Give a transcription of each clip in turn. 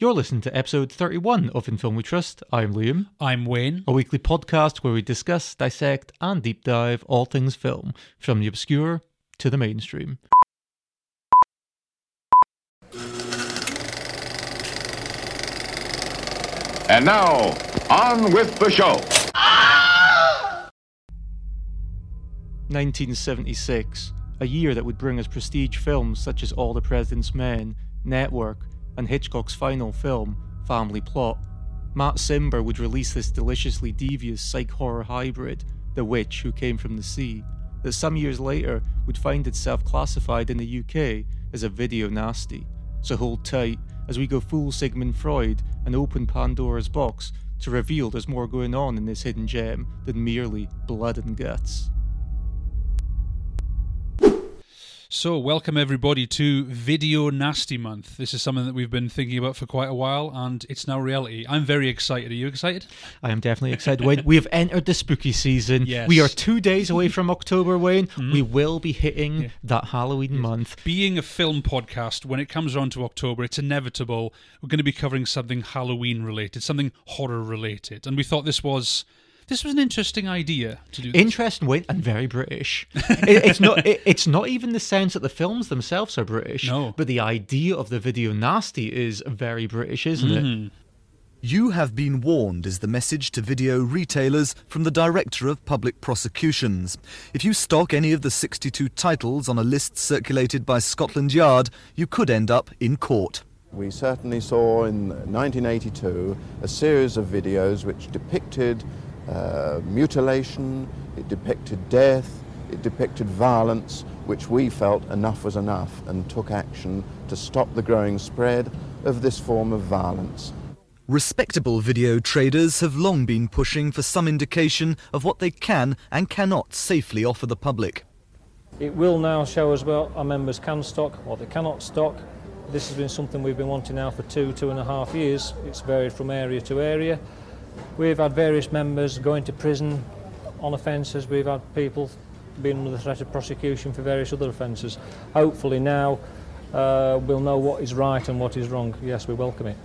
You're listening to episode 31 of In Film We Trust. I'm Liam, I'm Wayne. a weekly podcast where we discuss, dissect, and deep dive all things film, from the obscure to the mainstream. And now, on with the show. 1976, a year that would bring us prestige films such as All the President's Men, Network, and Hitchcock's final film, Family Plot. Matt Cimber would release this deliciously devious psych horror hybrid, The Witch Who Came from the Sea, that some years later would find itself classified in the UK as a video nasty. So hold tight as we go full Sigmund Freud and open Pandora's box to reveal there's more going on in this hidden gem than merely blood and guts. So, welcome everybody to Video Nasty Month. This is something that we've been thinking about for quite a while, and it's now reality. I'm very excited. Are you excited? I am definitely excited. Wayne, we have entered the spooky season. Yes. We are two days away from October, Wayne. Mm-hmm. We will be hitting that Halloween month. Being a film podcast, when it comes around to October, it's inevitable we're going to be covering something Halloween related, something horror related, and we thought this was this was an interesting idea to do. This. Interesting, Wayne, and very British. It- it's not. it- it's not even the sense that the films themselves are British. No. But the idea of the video nasty is very British, isn't it? Mm-hmm. You have been warned is the message to video retailers from the Director of Public Prosecutions. If you stock any of the 62 titles on a list circulated by Scotland Yard, you could end up in court. We certainly saw in 1982 a series of videos which depicted uh, mutilation, it depicted death, it depicted violence, which we felt enough was enough and took action to stop the growing spread of this form of violence. Respectable video traders have long been pushing for some indication of what they can and cannot safely offer the public. It will now show us what our members can stock, what they cannot stock. This has been something we've been wanting now for two, two and a half years. It's varied from area to area. We've had various members going to prison on offences. We've had people being under the threat of prosecution for various other offences. Hopefully now uh, we'll know what is right and what is wrong. Yes, we welcome it.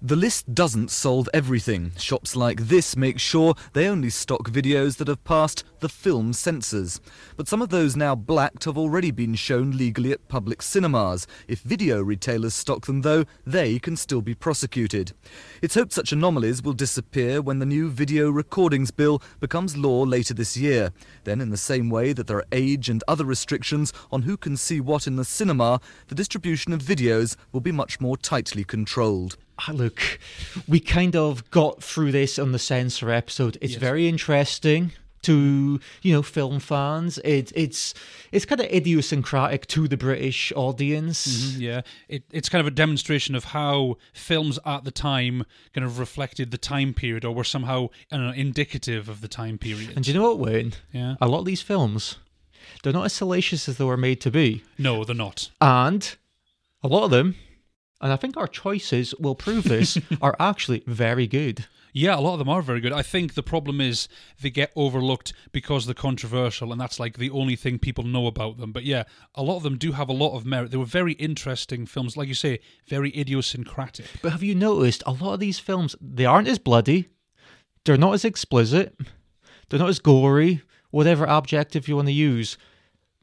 The list doesn't solve everything. Shops like this make sure they only stock videos that have passed the film censors. But some of those now blacked have already been shown legally at public cinemas. If video retailers stock them, though, they can still be prosecuted. It's hoped such anomalies will disappear when the new Video Recordings Bill becomes law later this year. Then, in the same way that there are age and other restrictions on who can see what in the cinema, the distribution of videos will be much more tightly controlled. Ah, look, we kind of got through this on the censor episode. It's very interesting to you know film fans. It, it's it's kind of idiosyncratic to the British audience. Mm-hmm, yeah, it, it's kind of a demonstration of how films at the time kind of reflected the time period, or were somehow know, indicative of the time period. And do you know what, Wayne? Yeah. A lot of these films, they're not as salacious as they were made to be, no, they're not. and a lot of them. And I think our choices will prove this are actually very good. Yeah, a lot of them are very good. I think the problem is they get overlooked because they're controversial, and that's like the only thing people know about them. But yeah, a lot of them do have a lot of merit. They were very interesting films, like you say, very idiosyncratic. But have you noticed a lot of these films, they aren't as bloody, they're not as explicit, they're not as gory, whatever adjective you want to use.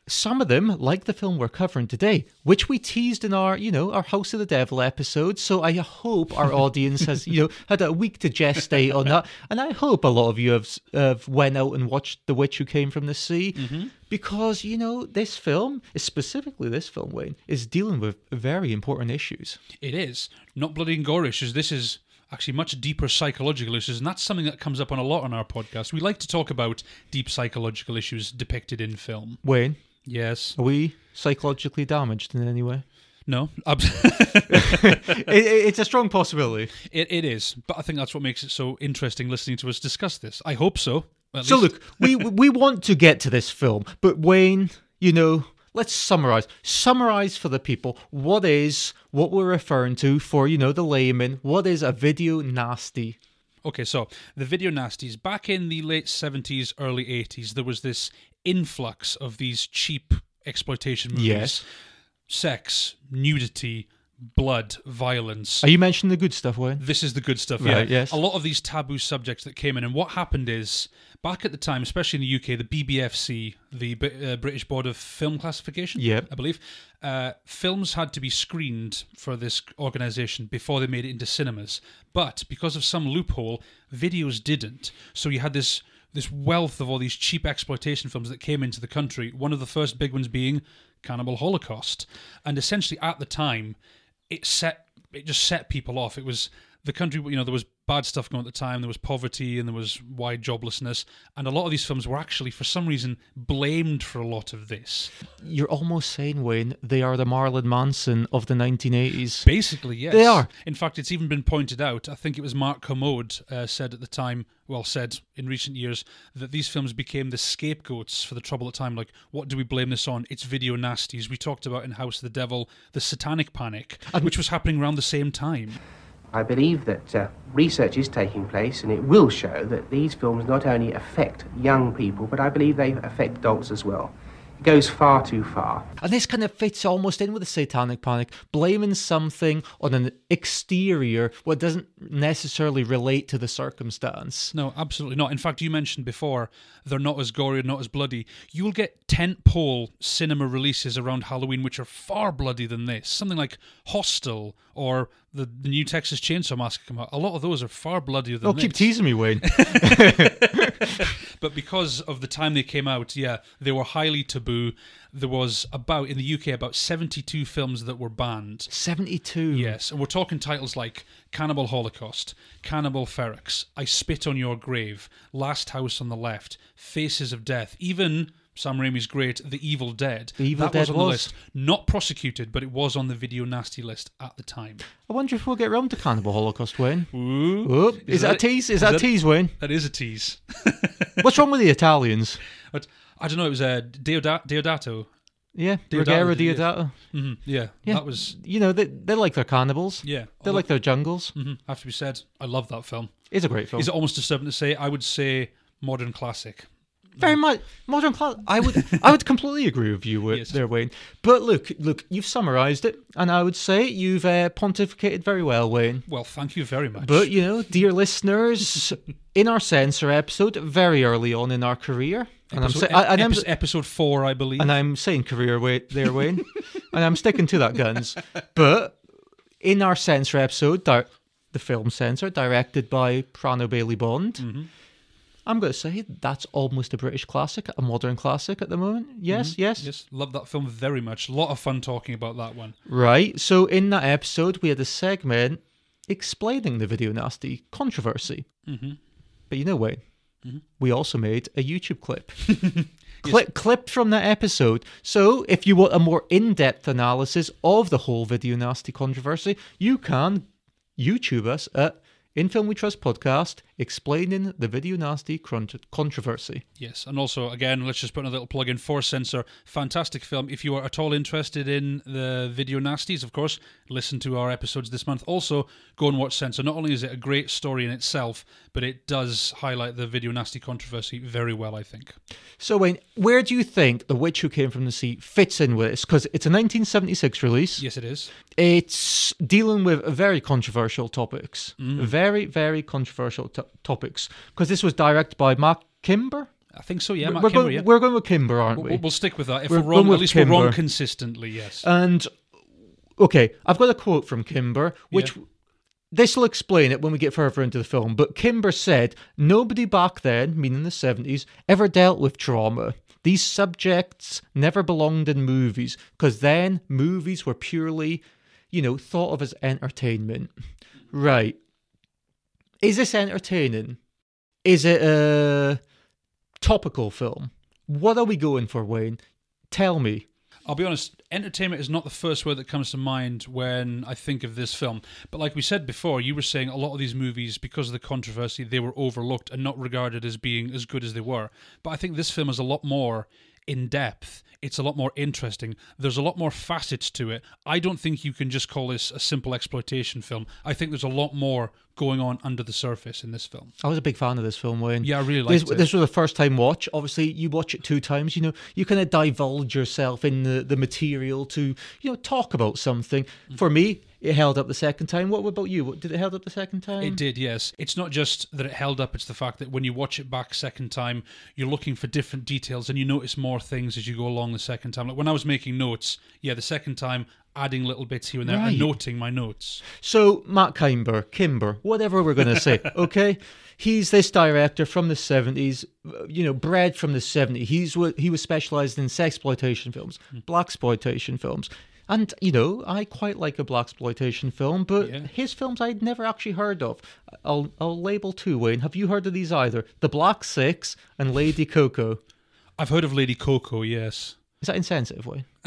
Some of them, like the film we're covering today, which we teased in our, you know, our House of the Devil episode. So I hope our audience has, you know, had a week to gestate on that, and I hope a lot of you have have went out and watched The Witch Who Came from the Sea, mm-hmm. because you know this film, specifically this film, Wayne, is dealing with very important issues. It is not bloody and gore issues. This is actually much deeper psychological issues, and that's something that comes up on a lot on our podcast. We like to talk about deep psychological issues depicted in film. Wayne, Yes. are we psychologically damaged in any way? No. It, it- it's a strong possibility. it, it is, but I think that's what makes it so interesting listening to us discuss this. I hope so. So least. look, we we want to get to this film, but Wayne, you know, let's summarize. Summarize for the people what is what we're referring to for you know the layman. What is a video nasty? Okay, so the video nasties back in the late 70s, early 80s, there was this influx of these cheap exploitation movies. Yes. Sex, nudity, blood, violence. Are you mentioning the good stuff, Wayne? This is the good stuff, Right, yeah. yes. A lot of these taboo subjects that came in, and what happened is, back at the time, especially in the UK, the BBFC, the B- uh, British Board of Film Classification, Yep. I believe, uh, films had to be screened for this organisation before they made it into cinemas. But because of some loophole, videos didn't. So you had this this wealth of all these cheap exploitation films that came into the country. One of the first big ones being Cannibal Holocaust, and essentially at the time, it set it just set people off. It was the country, you know, there was bad stuff going on at the time. There was poverty and there was wide joblessness, and a lot of these films were actually, for some reason, blamed for a lot of this. You're almost saying, Wayne, they are the Marlon Manson of the 1980s. Basically, yes, They are. In fact, it's even been pointed out. I think it was Mark Kermode uh, said at the time, well, said in recent years that these films became the scapegoats for the trouble at the time. Like, what do we blame this on? It's video nasties. We talked about in House of the Devil the Satanic Panic, which was happening around the same time. I believe that uh, research is taking place and it will show that these films not only affect young people, but I believe they affect adults as well. It goes far too far. And this kind of fits almost in with the satanic panic, blaming something on an exterior what doesn't necessarily relate to the circumstance. No, absolutely not. In fact, you mentioned before they're not as gory, or not as bloody. You'll get tentpole cinema releases around Halloween which are far bloody than this. Something like Hostel or the, the new Texas Chainsaw Massacre come out. A lot of those are far bloodier than Oh, keep teasing me, Wayne. But because of the time they came out, yeah, they were highly taboo. There was about in the UK about seventy-two films that were banned. 72. Yes, and we're talking titles like Cannibal Holocaust, Cannibal Ferox, I Spit on Your Grave, Last House on the Left, Faces of Death, even Sam Raimi's great The Evil Dead. The Evil that Dead was on the was. list. Not prosecuted, but it was on the video nasty list at the time. I wonder if we'll get round to Cannibal Holocaust, Wayne. Ooh. Oh, is, that, a tease? Is, that a tease, Wayne? That is a tease. What's wrong with the Italians? but I don't know, it was uh, Deoda- Deodato. Yeah, Deodato, Ruggero yes. Deodato. hmm Yeah, Yeah. that was, You know, they, they like their cannibals. yeah. They like their jungles. hmm have to be said, I love that film. It's a great film. Is it almost disturbing to say? I would say modern classic. Very much modern class. I would, I would completely agree with you with Yes. there, Wayne. But look, look, you've summarised it, and I would say you've uh, pontificated very well, Wayne. Well, thank you very much. But you know, dear listeners, in our censor episode, very early on in our career, and episode, I'm, sa- I, and, I'm epi- episode four, I believe. and I'm saying career Wayne, there, Wayne, and I'm sticking to that guns. But in our censor episode, di- the film censor, directed by Prano Bailey Bond. Mm-hmm. I'm going to say that's almost a British classic, a modern classic at the moment. Yes, yes, Mm-hmm. yes, love that film very much. A lot of fun talking about that one. Right. So in that episode, we had a segment explaining the video nasty controversy. Mm-hmm. But you know, Wayne, we also made a YouTube clip. Clip clipped from that episode. So if you want a more in-depth analysis of the whole video nasty controversy, you can YouTube us at In Film We Trust podcast explaining the video nasty controversy. Yes, and also again, let's just put a little plug in for Censor. Fantastic film. If you are at all interested in the video nasties, of course, listen to our episodes this month. Also, go and watch Censor. Not only is it a great story in itself, but it does highlight the video nasty controversy very well. I think. So, Wayne, where do you think The Witch Who Came from the Sea fits in with this? Because it's a 1976 release. Yes, it is. It's dealing with very controversial topics. Mm. Very, very controversial to- topics. Because this was directed by Mark Kimber. I think so. Yeah, Matt we're, Kimber, going, yeah. we're going with Kimber, aren't we? we'll stick with that. If We're we're, wrong, at least we're wrong consistently. Yes. And, okay, I've got a quote from Kimber, which Yeah. this will explain it when we get further into the film. But Kimber said, Nobody back then, meaning the 70s, ever dealt with trauma. These subjects never belonged in movies because then movies were purely, you know, thought of as entertainment. Right. Is this entertaining? Is it a topical film? What are we going for, Wayne? Tell me. I'll be honest, entertainment is not the first word that comes to mind when I think of this film. But like we said before, you were saying a lot of these movies, because of the controversy, they were overlooked and not regarded as being as good as they were. But I think this film is a lot more in depth. It's a lot more interesting. There's a lot more facets to it. I don't think you can just call this a simple exploitation film. I think there's a lot more going on under the surface in this film. I was a big fan of this film, Wayne. Yeah, I really this, liked it. this was a first time watch. Obviously, you watch it two times. You know, you kind of divulge yourself in the, the material to you know talk about something. Mm. For me, it held up the second time. What about you? What- Did it held up the second time? It did, yes. It's not just that it held up, it's the fact that when you watch it back second time, you're looking for different details and you notice more things as you go along the second time. Like when I was making notes, yeah, the second time, adding little bits here and there Right. and noting my notes. So Matt Kimber, Kimber, whatever we're going to say, okay? He's this director from the 70s, uh, you know, bred from the 70s. He's what he was specialized in sexploitation films, black exploitation films. And you know, I quite like a black exploitation film, but Yeah. his films I'd never actually heard of. I'll I'll label two. Wayne, have you heard of these either? The Black Six and Lady Cocoa. I've heard of Lady Cocoa, yes. Is that insensitive, Wayne?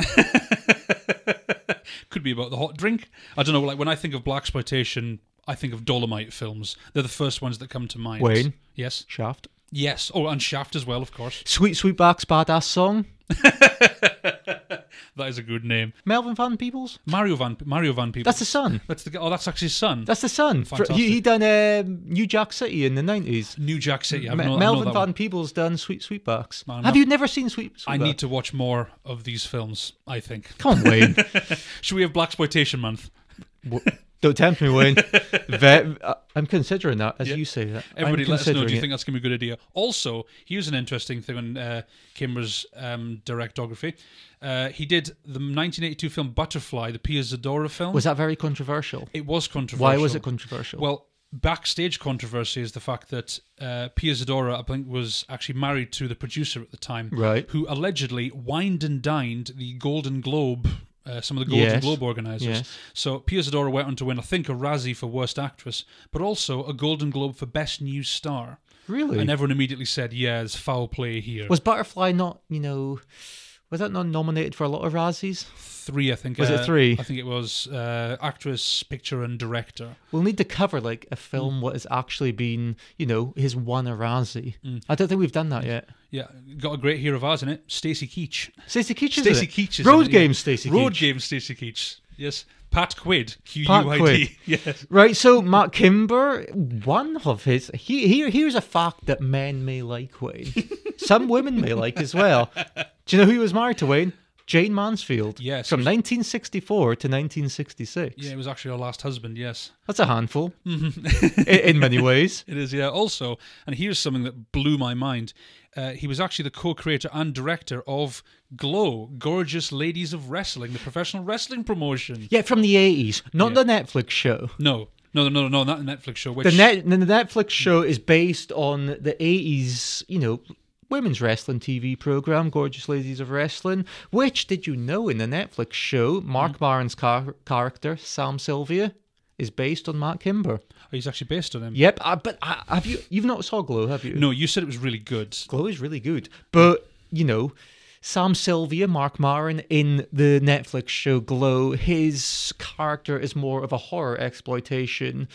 Could be about the hot drink. I don't know. Like when I think of black exploitation, I think of Dolemite films. They're the first ones that come to mind. Wayne? Yes. Shaft. Yes. Oh, and Shaft as well, of course. Sweet sweet Sweetback's Baadasssss song. That is a good name. Melvin Van Peebles. Mario Van Mario Van Peebles. That's the son. That's the oh, that's actually his son. That's the son. Fantastic. He, he done um, New Jack City in the nineties. New Jack City. I know, I know Melvin Van one. Peebles done Sweet Sweetbacks. Man, Have you never seen Sweet? I need to watch more of these films. I think. Come on, Wayne. Should we have Black Exploitation Month? Don't tempt me, Wayne. Ve- uh, I'm considering that as Yeah. you say that. Everybody, I'm let us know. Do you it. think that's going to be a good idea? Also, here's an interesting thing on uh, Kimber's um, directography. Uh, he did the 1982 film Butterfly, the Pia Zadora film. was that very controversial? it was controversial. Why was it controversial? Well, backstage controversy is the fact that uh, Pia Zadora, I think, was actually married to the producer at the time, Right. Who allegedly wined and dined the Golden Globe. Uh, some of the Golden Yes. Globe organizers. Yes. So Pia Zadora went on to win, I think, a Razzie for Worst Actress, but also a Golden Globe for Best New Star. really? And everyone immediately said, "Yeah, there's foul play here." was Butterfly not? You know, was that not nominated for a lot of Razzies? three, I think. Was it uh, three? I think it was uh, actress, picture, and director. We'll need to cover like a Mm. film what has actually been, you know, his won a Razzie. Mm. I don't think we've done that yet. Yeah, got a great hero of ours in it, Stacy Keach. Stacy Keach is Stacy it? Keach is Road it, yeah. Game Stacy Road Keach. Game Stacy Keach. Yes. Pat Quid. Q U I Quid. Yes. Right, so Matt Kimber, one of his he, here here's a fact that men may like Wayne. Some women may like as well. Do you know who he was married to, Wayne? Jayne Mansfield. Yes. From 1964 to 1966. Yeah, it was actually her last husband. Yes, That's a handful. Mm-hmm. in, in many ways. it is. Yeah. Also, and here's something that blew my mind. Uh, he was actually the co-creator and director of Glow, Gorgeous Ladies of Wrestling, the professional wrestling promotion. Yeah, from the 80s, not Yeah. the Netflix show. No, no, no, no, no, not the Netflix show. Which The net the Netflix show is based on the 80s, you know, women's wrestling TV program, Gorgeous Ladies of Wrestling, which did you know in the Netflix show, Marc Mm. Maron's car- character, Sam Sylvia, is based on Matt Kimber. he's actually based on him. Yep, uh, but uh, have you you've not saw Glow, have you? No, you said it was really good. Glow is really good. But, you know, Sam Sylvia, Marc Maron in the Netflix show Glow, his character is more of a horror exploitation,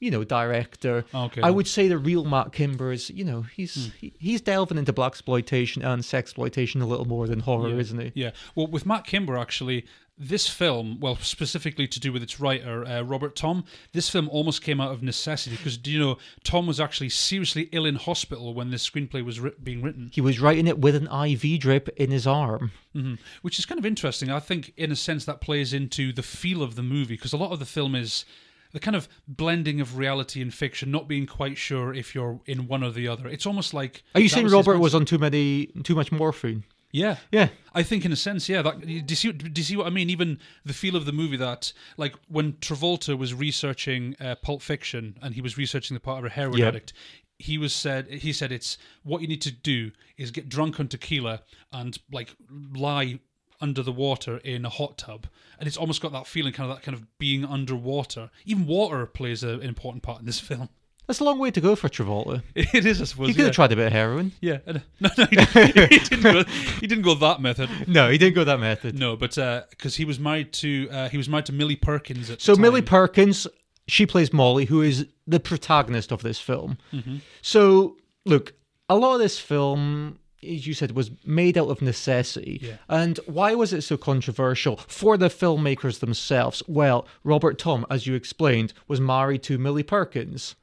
you know, director. Okay. I would say the real Matt Kimber is, you know, he's he, he's delving into black exploitation and sex exploitation a little more than horror, Yeah. isn't he? Yeah. Well, with Matt Kimber, actually, this film, well, specifically to do with its writer, uh, Robert Thom, this film almost came out of necessity because, do you know, Thom was actually seriously ill in hospital when this screenplay was ri- being written, He was writing it with an IV drip in his arm. hmm which is kind of interesting. I think, in a sense, that plays into the feel of the movie because a lot of the film is the kind of blending of reality and fiction, not being quite sure if you're in one or the other. It's almost like. Are you saying was Robert was on too many too much morphine? Yeah. Yeah. I think in a sense, yeah. That, do you see? Do you see what I mean? Even the feel of the movie that, like, when Travolta was researching uh, Pulp Fiction and he was researching the part of a heroin Yep. addict, he was said he said it's what you need to do is get drunk on tequila and like lie under the water in a hot tub, and it's almost got that feeling, kind of that kind of being underwater. Even water plays a, an important part in this film. That's a long way to go for Travolta. It is, I suppose. He could yeah. have tried a bit of heroin. Yeah, no, no, he, didn't, he didn't go. He didn't go that method. No, he didn't go that method. No, but because he was married to uh, he was married to Millie Perkins at So Millie. Perkins, she plays Molly, who is the protagonist of this film. Mm-hmm. So look, a lot of this film, as you said, was made out of necessity. Yeah. And why was it so controversial for the filmmakers themselves? Well, Robert Thom, as you explained, was married to Millie Perkins.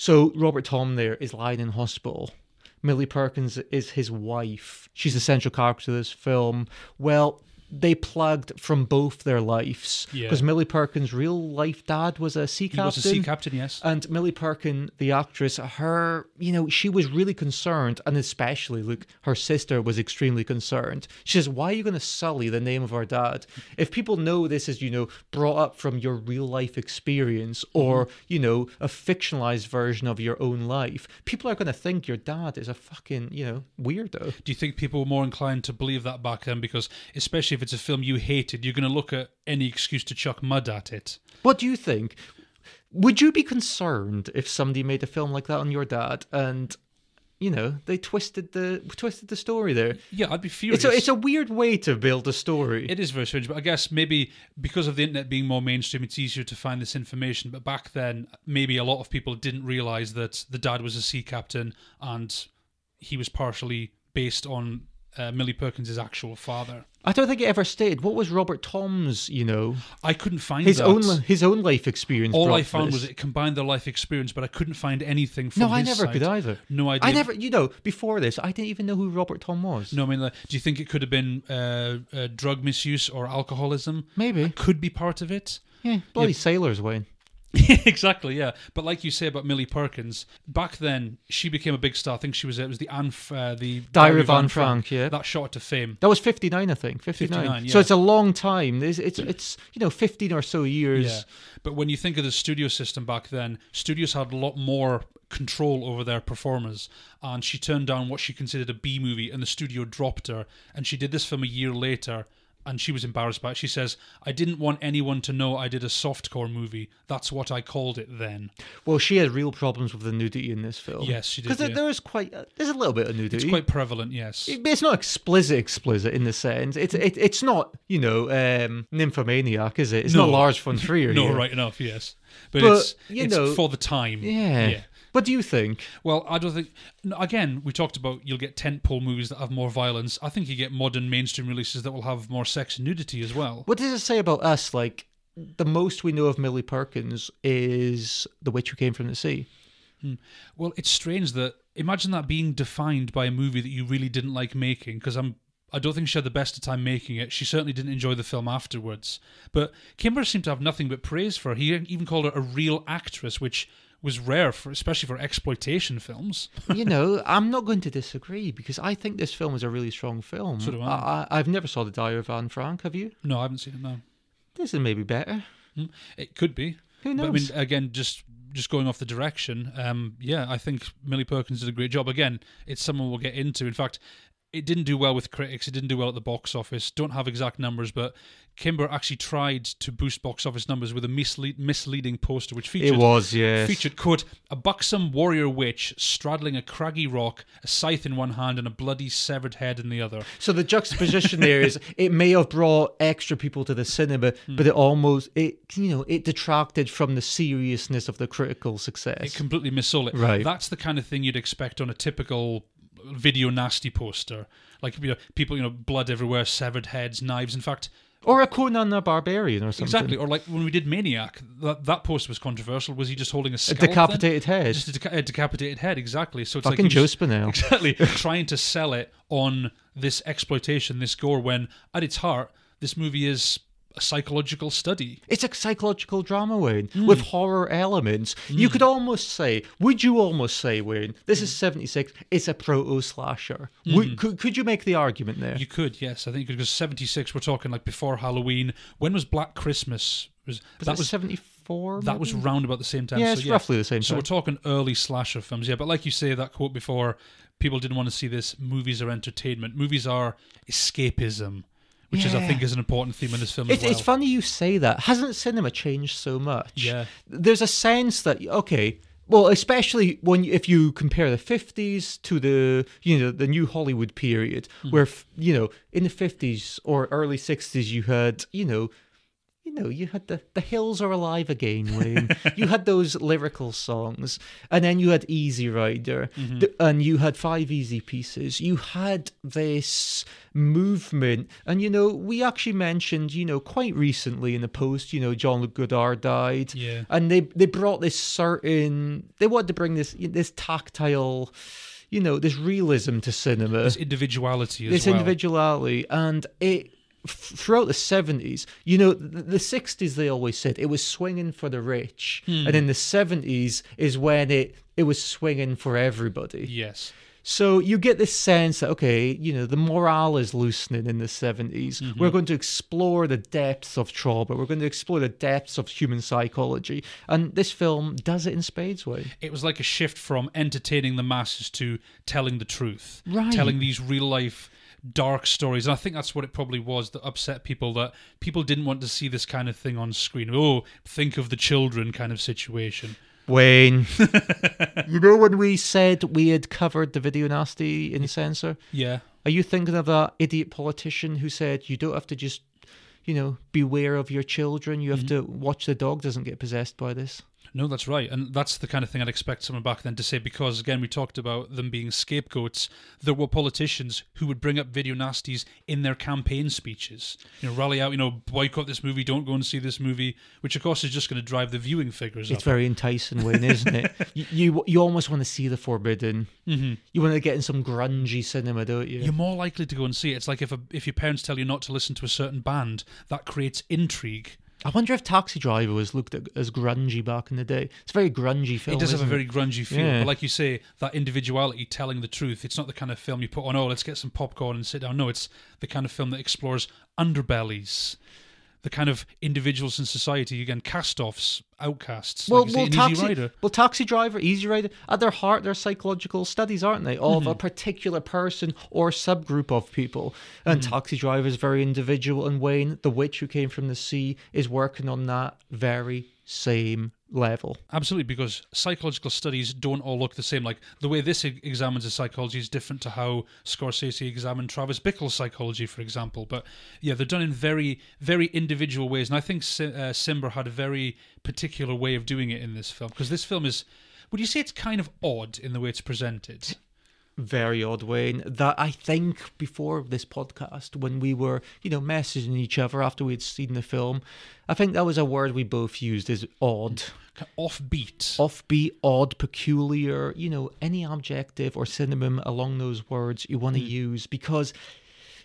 So Robert Thom there is lying in hospital. Millie Perkins is his wife. She's the central character of this film. Well, they plugged from both their lives Yeah. because Millie Perkins' real life dad was a sea captain. He was a sea captain, yes. And Millie Perkin, the actress, her, you know, she was really concerned, and especially, look, her sister was extremely concerned. She says, Why are you going to sully the name of our dad? If people know this is, you know, brought up from your real life experience mm-hmm. or, you know, a fictionalized version of your own life, people are going to think your dad is a fucking, you know, weirdo. Do you think people were more inclined to believe that back then? Because especially if it's a film you hated, you're going to look at any excuse to chuck mud at it. What do you think? Would you be concerned if somebody made a film like that on your dad and, you know, they twisted the twisted the story there? Yeah, I'd be furious. It's a, it's a weird way to build a story. It is very strange, but I guess maybe because of the internet being more mainstream, it's easier to find this information. But back then, maybe a lot of people didn't realize that the dad was a sea captain and he was partially based on uh, Millie Perkins' actual father. I don't think it ever stated what was Robert Thom's, you know, I couldn't find his that. own his own life experience. All I found was it combined their life experience, but I couldn't find anything from No, I never side. could either. No idea. I never, you know, before this, I didn't even know who Robert Thom was. No, I mean, like, do you think it could have been uh, uh, drug misuse or alcoholism? Maybe. Could be part of it. Yeah, bloody sailors, Wayne. exactly, yeah. But like you say about Millie Perkins, back then she became a big star. I think she was it was the Anne, uh, the Diary of Anne Frank, yeah. that shot to fame. That was 59, I think. 59. 59, So it's a long time. It's, it's, it's, you know, 15 or so years. Yeah, but when you think of the studio system back then, studios had a lot more control over their performers, and she turned down what she considered a B movie, and the studio dropped her, and she did this film a year later. And she was embarrassed by it. She says, I didn't want anyone to know I did a softcore movie. That's what I called it then. Well, she had real problems with the nudity in this film. Yes, she did, Because yeah. there is quite, uh, there's a little bit of nudity. It's quite prevalent, yes. It- It's not explicit, explicit in the sense. It's it, it's not you know um, nymphomaniac, is it? It's not No. Lars von Trier. no, here. right enough, yes. But, But, it's, you it's know- for the time. Yeah. Yeah. What do you think? Well, I don't think. Again, we talked about you'll get tentpole movies that have more violence. I think you get modern mainstream releases that will have more sex and nudity as well. What does it say about us? Like the most we know of Millie Perkins is The Witch Who Came from the Sea. Hmm. Well, it's strange that imagine that being defined by a movie that you really didn't like making. Because I'm, I don't think she had the best of time making it. She certainly didn't enjoy the film afterwards. But Kimber seemed to have nothing but praise for her. He even called her a real actress, which was rare, for especially for exploitation films. you know, I'm not going to disagree because I think this film is a really strong film. So do I. I, have never saw The Diary of Anne Frank. Have you? No, I haven't seen it. No, This is maybe better. it could be. Who But I mean, again, just just going off the direction, um, yeah, I think Millie Perkins did a great job. Again, it's someone we'll get into. In fact, it didn't do well with critics. It didn't do well at the box office. Don't have exact numbers, but Kimber actually tried to boost box office numbers with a mislead, misleading poster, which featured It was, yes. featured quote a buxom warrior witch straddling a craggy rock, a scythe in one hand and a bloody severed head in the other. So the juxtaposition there is it may have brought extra people to the cinema, Hmm. but it almost it you know it detracted from the seriousness of the critical success. It completely missold it. Right. That's the kind of thing you'd expect on a typical video nasty poster. Like you know, people, you know, blood everywhere, severed heads, knives. In fact, or a Conan the Barbarian or something. exactly. Or like when we did Maniac, that that poster was controversial. Was he just holding a A decapitated head. Just a, deca- a decapitated head, exactly. So it's Fucking like Joe Spinell. Exactly. trying to sell it on this exploitation, this gore, when at its heart, this movie is a psychological study. It's a psychological drama, Wayne, Hmm. with horror elements. You could almost say, would you almost say, Wayne, this is 76, it's a proto slasher. Would, could, could you make the argument there? Hmm. You could, yes. I think because 76, we're talking like before Halloween. When was Black Christmas? Was, was that was 74? That was round about the same time. Yeah, so it's roughly the same So we're talking early slasher films, yeah. But like you say, that quote before, people didn't want to see this. Movies are entertainment. Movies are escapism, which is, I think, is an important theme in this film It's, as well. it's funny you say that. Hasn't cinema changed so much? Yeah. There's a sense that okay, well, especially when if you compare the 50s to the you know the new Hollywood period, Hmm. where you know in the 50s or early 60s you had you know. You know, you had the the hills are alive again, Wayne. you had those lyrical songs, and then you had Easy Rider, Mm-hmm. th- and you had Five Easy Pieces. You had this movement, and you know, we actually mentioned, you know, quite recently in the post, you know, John Luc Godard died, Yeah. and they they brought this certain, they wanted to bring this this tactile, you know, this realism to cinema this individuality as this well. individuality and it throughout the 70s, you know, the, the 60s, they always said it was swinging for the rich. Hmm. And in the 70s is when it, it was swinging for everybody. Yes. So you get this sense that, okay, you know, the morale is loosening in the 70s. Mm-hmm. We're going to explore the depths of trauma. We're going to explore the depths of human psychology. And this film does it in spades way. It was like a shift from entertaining the masses to telling the truth, Right. telling these real life dark stories. And I think that's what it probably was that upset people that people didn't want to see this kind of thing on screen. Oh, think of the children kind of situation. Wayne. you know when we said we had covered the video nasty in censor? Yeah. Are you thinking of that idiot politician who said you don't have to just, you know, beware of your children. You have mm-hmm. to watch the dog doesn't get possessed by this. No, that's right. And that's the kind of thing I'd expect someone back then to say because, again, we talked about them being scapegoats. There were politicians who would bring up video nasties in their campaign speeches. You know, rally out, you know, boycott this movie, don't go and see this movie, which, of course, is just going to drive the viewing figures It's up. very enticing, Wayne, isn't it? you, you you almost want to see the forbidden. Mm-hmm. You want to get in some grungy cinema, don't you? You're more likely to go and see it. It's like if a, if your parents tell you not to listen to a certain band, that creates intrigue. I wonder if Taxi Driver was looked at as grungy back in the day. It's a very grungy film. it does have a very grungy feel, Yeah. but like you say, that individuality, telling the truth. It's not the kind of film you put on. Oh, let's get some popcorn and sit down. No, it's the kind of film that explores underbellies, the kind of individuals in society. Again, cast-offs, outcasts. Well, like well, taxi, Easy Rider. well, taxi driver, easy rider. At their heart, they're psychological studies, aren't they, of Mm-hmm. a particular person or subgroup of people. And Mm-hmm. taxi driver is very individual. And Wayne, the witch who came from the sea, is working on that very same level. Absolutely, because psychological studies don't all look the same. Like the way this examines his psychology is different to how Scorsese examined Travis Bickle's psychology, for example. But yeah, they're done in very, very individual ways. And I think uh, Cimber had a very particular way of doing it in this film. Because this film is, would you say it's kind of odd in the way it's presented? very odd Wayne that I think before this podcast when we were you know messaging each other after we'd seen the film I think that was a word we both used is odd Offbeat. offbeat odd peculiar you know any adjective or synonym along those words you want to hmm. use because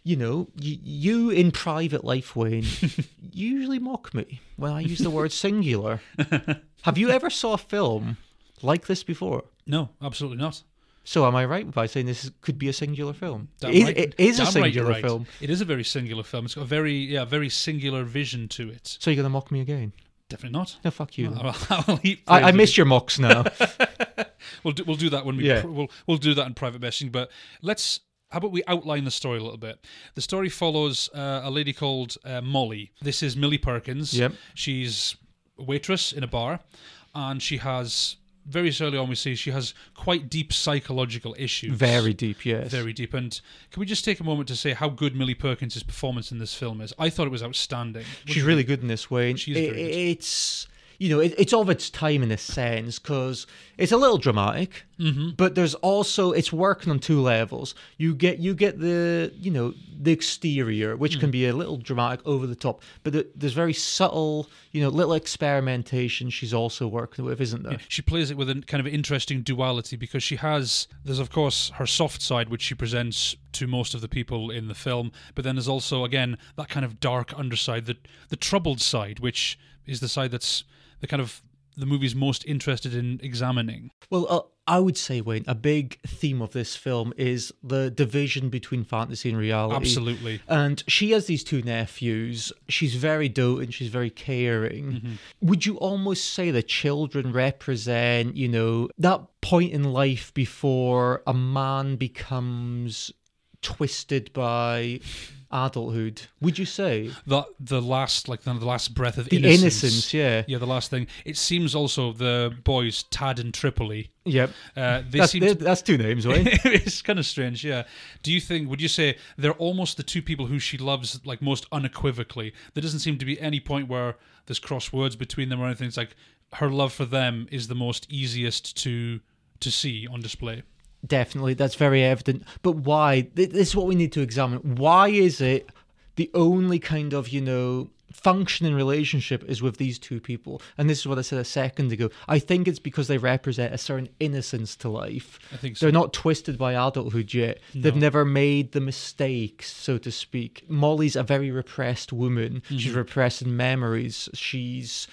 you know y- you in private life Wayne usually mock me when I use the word singular have you ever saw a film like this before No, absolutely not. so am I right by saying this is- could be a singular film? Damn It is- right- it is a damn right singular right. film. It is a very singular film. It's got a very, yeah, very singular vision to it. So you're gonna mock me again? Definitely not. No, fuck you. I'll, I, I miss your mocks now. We'll do, we'll do that when we Yeah. pr- we'll we'll do that in private messaging. But let's how about we outline the story a little bit? The story follows uh, a lady called uh, Molly. This is Millie Perkins. Yep. She's a waitress in a bar, and she has very early on we see she has quite deep psychological issues. Very deep, yes. Very deep. And can we just take a moment to say how good Millie Perkins' performance in this film is? I thought it was outstanding. She's really good in this way. She's It- good. It's you know it, it's of its time in a sense because it's a little dramatic, Mm-hmm. but there's also it's working on two levels. You get you get the you know the exterior, which Mm. can be a little dramatic, over the top, but the, there's very subtle you know little experimentation she's also working with, isn't there? she plays it with a kind of interesting duality because she has there's of course her soft side which she presents to most of the people in the film but then there's also again that kind of dark underside the the troubled side which is the side that's the kind of the movie's most interested in examining Well, uh, I would say, Wayne, a big theme of this film is the division between fantasy and reality. Absolutely. And she has these two nephews. She's very doting. She's very caring. Would you almost say the children represent, you know, that point in life before a man becomes twisted by adulthood? Would you say that the last like the, last breath of the innocence, innocence? yeah, yeah the last thing it seems also the boys tad and tripoli yep. uh, they That's, seem to, that's two names, Wayne. it's kind of strange, yeah. Do you think? Would you say they're almost the two people who she loves like most unequivocally? There doesn't seem to be any point where there's cross words between them or anything. It's like her love for them is the most easiest to to see on display. Definitely, that's very evident. But why? This is what we need to examine. Why is it the only kind of, you know, functioning relationship is with these two people. And this is what I said a second ago. I think it's because they represent a certain innocence to life. I think so. They're not twisted by adulthood yet. They've never made the mistakes, so to speak. Molly's a very repressed woman. She's Mm-hmm. repressing memories. She's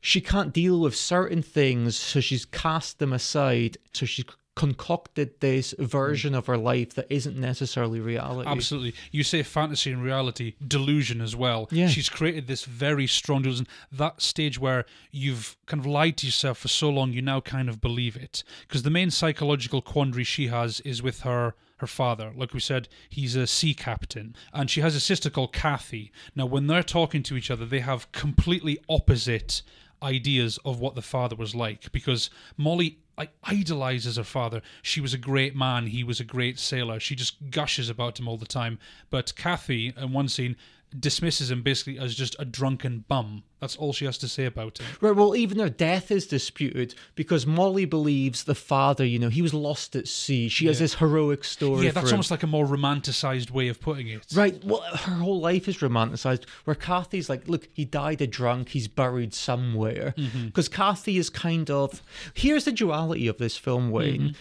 she can't deal with certain things, so she's cast them aside. So she's concocted this version of her life that isn't necessarily reality. Absolutely. You say fantasy and reality, delusion as well. Yeah. She's created this very strong delusion. That stage where you've kind of lied to yourself for so long, you now kind of believe it. Because the main psychological quandary she has is with her her father. Like we said, he's a sea captain. And she has a sister called Kathy. Now, when they're talking to each other, they have completely opposite ideas of what the father was like because Molly like idolizes her father. She was a great man. He was a great sailor. She just gushes about him all the time. But Kathy, in one scene, dismisses him basically as just a drunken bum. That's all she has to say about him. Right, well, even her death is disputed because Molly believes the father, you know, he was lost at sea. She has this heroic story. Yeah, that's almost like a more romanticized way of putting it. Right, well, her whole life is romanticized. Where Kathy's like, look, he died a drunk, he's buried somewhere. Mm-hmm. Because Kathy is kind of. Here's the duality of this film, Wayne. Mm-hmm.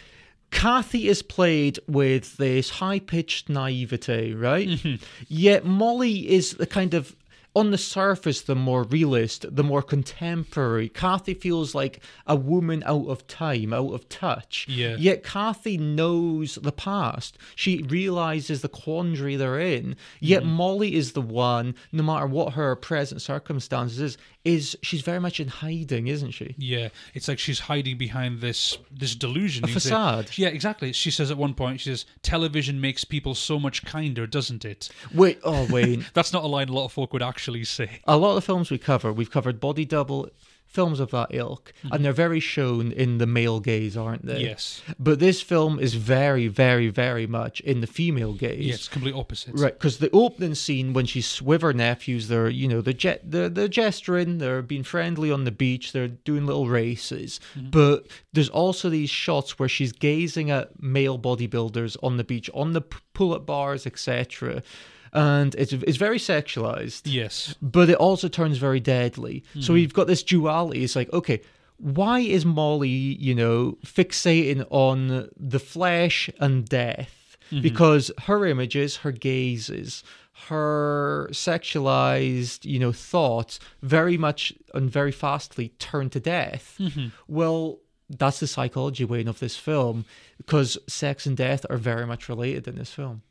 Kathy is played with this high pitched naivete, right? Mm-hmm. Yet Molly is the kind of. On the surface, the more realist, the more contemporary. Kathy feels like a woman out of time, out of touch. Yeah. Yet Kathy knows the past. She realizes the quandary they're in. Yet Mm-hmm. Molly is the one, no matter what her present circumstances is, is she's very much in hiding, isn't she? Yeah, it's like she's hiding behind this this delusion. A you can say. facade. Yeah, exactly. She says at one point, she says, "Television makes people so much kinder, doesn't it?" Wait, oh wait. That's not a line a lot of folk would actually say. a lot of the films we cover, we've covered body double films of that ilk, and they're very shown in the male gaze, aren't they? Mm-hmm. Yes. But this film is very, very, very much in the female gaze. Yeah, it's complete opposite. Right, because the opening scene when she's with her nephews, they're you know they're jet they're, they're gesturing, they're being friendly on the beach, they're doing little races. But there's also these shots where she's gazing at male bodybuilders on the beach, on the pull-up bars, etc. And it's it's very sexualized Yes. but it also turns very deadly. So hmm. we've got this duality. It's like, okay, why is Molly, you know, fixating on the flesh and death? Mm-hmm. Because her images, her gazes, her sexualized, you know, thoughts very much and very fastly turn to death. Mm-hmm. Well, that's the psychology weighing of this film because sex and death are very much related in this film.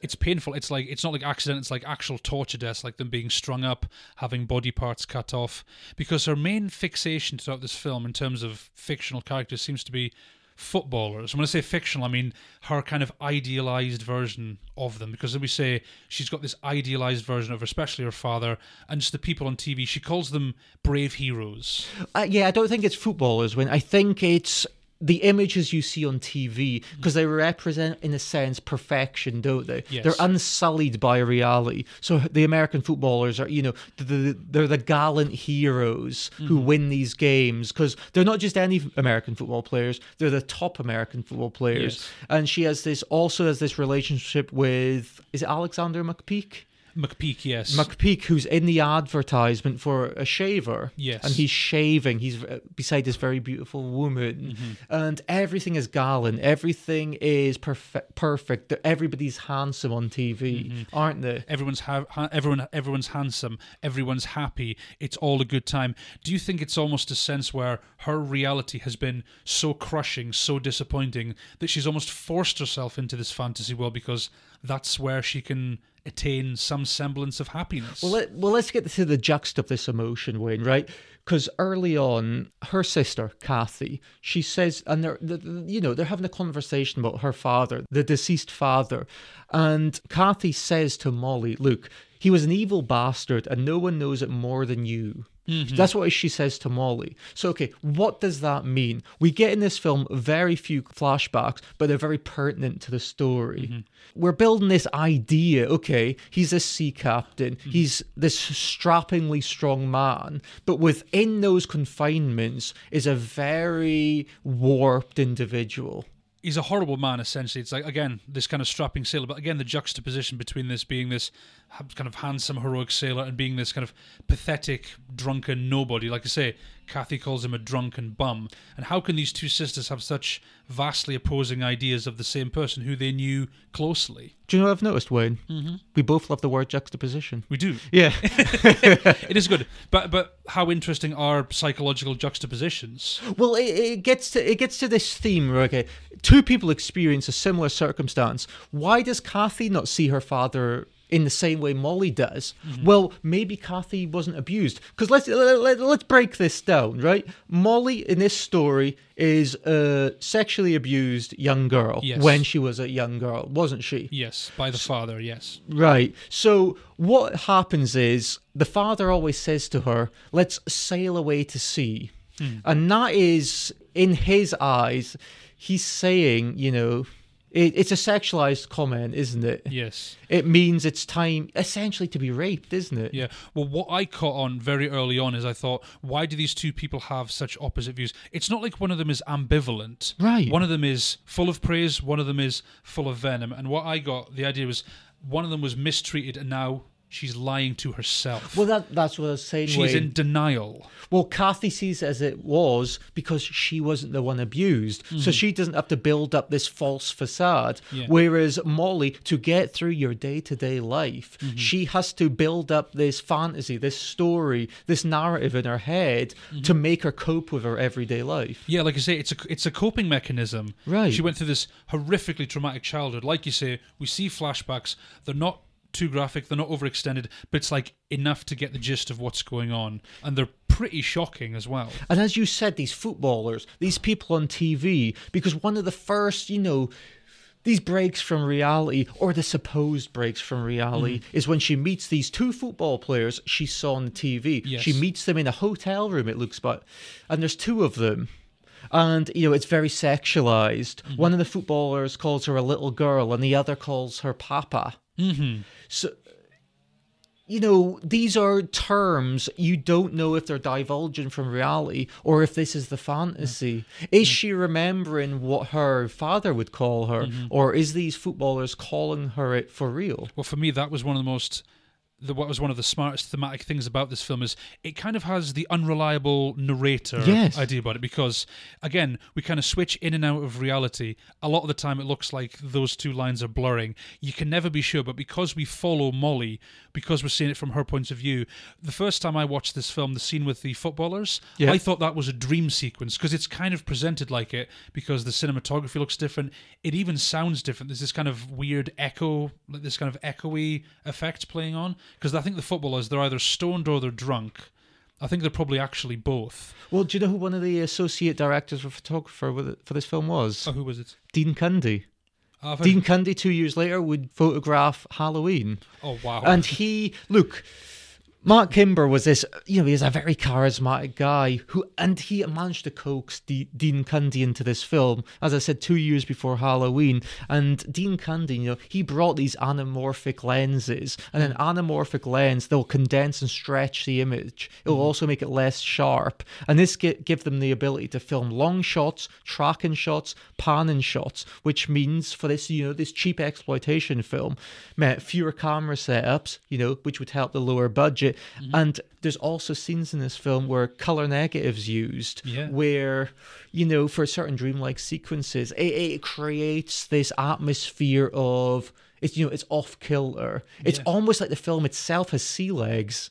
It's painful. It's like it's not like accident. It's like actual torture deaths, like them being strung up, having body parts cut off. Because her main fixation throughout this film, in terms of fictional characters, seems to be footballers. When I say fictional, I mean her kind of idealized version of them. Because as we say, she's got this idealized version of, her, especially her father, and just the people on TV. She calls them brave heroes. Uh, yeah, I don't think it's footballers. When I think it's the images you see on TV because they represent, in a sense, perfection, don't they? Yes. They're unsullied by reality. So the American footballers are, you know, the, the, they're the gallant heroes who Mm-hmm. win these games because they're not just any American football players; they're the top American football players. Yes. And she has this also has this relationship with is it Alexander McPeak? McPeak, yes. McPeak, who's in the advertisement for a shaver. Yes. And he's shaving. He's uh, beside this very beautiful woman. Mm-hmm. And everything is gallant. Everything is perfect. Perfect. Everybody's handsome on TV, Mm-hmm. aren't they? everyone's ha- ha- everyone everyone's handsome everyone's happy it's all a good time do you think it's almost a sense where her reality has been so crushing so disappointing that she's almost forced herself into this fantasy world because that's where she can attain some semblance of happiness Well, let, well, let's get to the juxt of this emotion, Wayne, right? Because early on, her sister Kathy, she says, and they're, the- the- you know, they're having a conversation about her father, the deceased father, and Kathy says to Molly, "Look, he was an evil bastard, and no one knows it more than you." Mm-hmm. That's what she says to Molly. So, okay, what does that mean? We get in this film very few flashbacks, but they're very pertinent to the story. Mm-hmm. We're building this idea, okay, he's a sea captain, mm-hmm. he's this strappingly strong man, but within those confinements is a very warped individual. he's a horrible man essentially it's like again this kind of strapping sailor but again the juxtaposition between this being this kind of handsome heroic sailor and being this kind of pathetic drunken nobody. Like I say, Kathy calls him a drunken bum. And how can these two sisters have such vastly opposing ideas of the same person who they knew closely? Do you know what I've noticed, Wayne? Mm-hmm. We both love the word juxtaposition. We do. Yeah. It is good, but but how interesting are psychological juxtapositions? Well, it, it gets to it gets to this theme. Okay, two people experience a similar circumstance. Why does Kathy not see her father in the same way Molly does? Mm-hmm. Well, maybe Kathy wasn't abused. Because let's let, let, let's break this down, right? Molly in this story is a sexually abused young girl Yes. when she was a young girl, wasn't she? Yes, by the father. Yes. Right. So what happens is the father always says to her, "Let's sail away to sea," hmm. and that is in his eyes, he's saying, you know, it, it's a sexualized comment, isn't it? Yes. It means it's time, essentially, to be raped, isn't it? Yeah. Well, what I caught on very early on is I thought, why do these two people have such opposite views? It's not like one of them is ambivalent. Right. One of them is full of praise, one of them is full of venom. And what I got, the idea was one of them was mistreated and now she's lying to herself. Well, that that's what I was saying. she's Wayne. in denial. Well, Kathy sees it as it was because she wasn't the one abused. So mm-hmm. she doesn't have to build up this false facade. Yeah. Whereas Molly, to get through your day to day life, mm-hmm. she has to build up this fantasy, this story, this narrative in her head to mm-hmm. make her cope with her everyday life. Yeah, like I say, it's a it's a coping mechanism. Right. She went through this horrifically traumatic childhood. Like you say, we see flashbacks. They're not too graphic. They're not overextended, but it's like enough to get the gist of what's going on, and they're pretty shocking as well. And as you said, these footballers, these people on TV, because one of the first, you know, these breaks from reality, or the supposed breaks from reality, mm-hmm. is when she meets these two football players she saw on TV. Yes. She meets them in a hotel room, it looks like, and there's two of them. And you know it's very sexualized. Mm-hmm. One of the footballers calls her a little girl, and the other calls her papa. Mm-hmm. So you know, these are terms you don't know if they're divulging from reality or if this is the fantasy. Is she remembering what her father would call her, or is these footballers calling her it for real? Well, for me, that was one of the most. The, what was one of the smartest thematic things about this film is it kind of has the unreliable narrator Yes. idea about it because again we kind of switch in and out of reality. A lot of the time it looks like those two lines are blurring. You can never be sure but because we follow molly because we're seeing it from her point of view the first time i watched this film the scene with the footballers Yeah. i thought that was a dream sequence because it's kind of presented like it because the cinematography looks different. It even sounds different. There's this kind of weird echo like this kind of echoey effect playing on because i think the footballers they're either stoned or they're drunk i think they're probably actually both Well, do you know who one of the associate directors or photographer for this film was? oh who was it Dean Cundey. Oh, Dean Cundey, two years later, would photograph Halloween. oh wow And he, look, Mark Cimber was this, you know, he's a very charismatic guy who, and he managed to coax D- Dean Cundey into this film, as I said, two years before Halloween. And Dean Cundey, you know, he brought these anamorphic lenses, and an anamorphic lens, they'll condense and stretch the image. It'll mm. also make it less sharp. And this gi- give them the ability to film long shots, tracking shots, panning shots, which means for this, you know, this cheap exploitation film, meant fewer camera setups, you know, which would help the lower budget. Mm-hmm. And there's also scenes in this film where color negatives used, Yeah. where, you know, for certain dreamlike sequences, it, it creates this atmosphere of it's you know it's off kilter. It's Yeah. almost like the film itself has sea legs.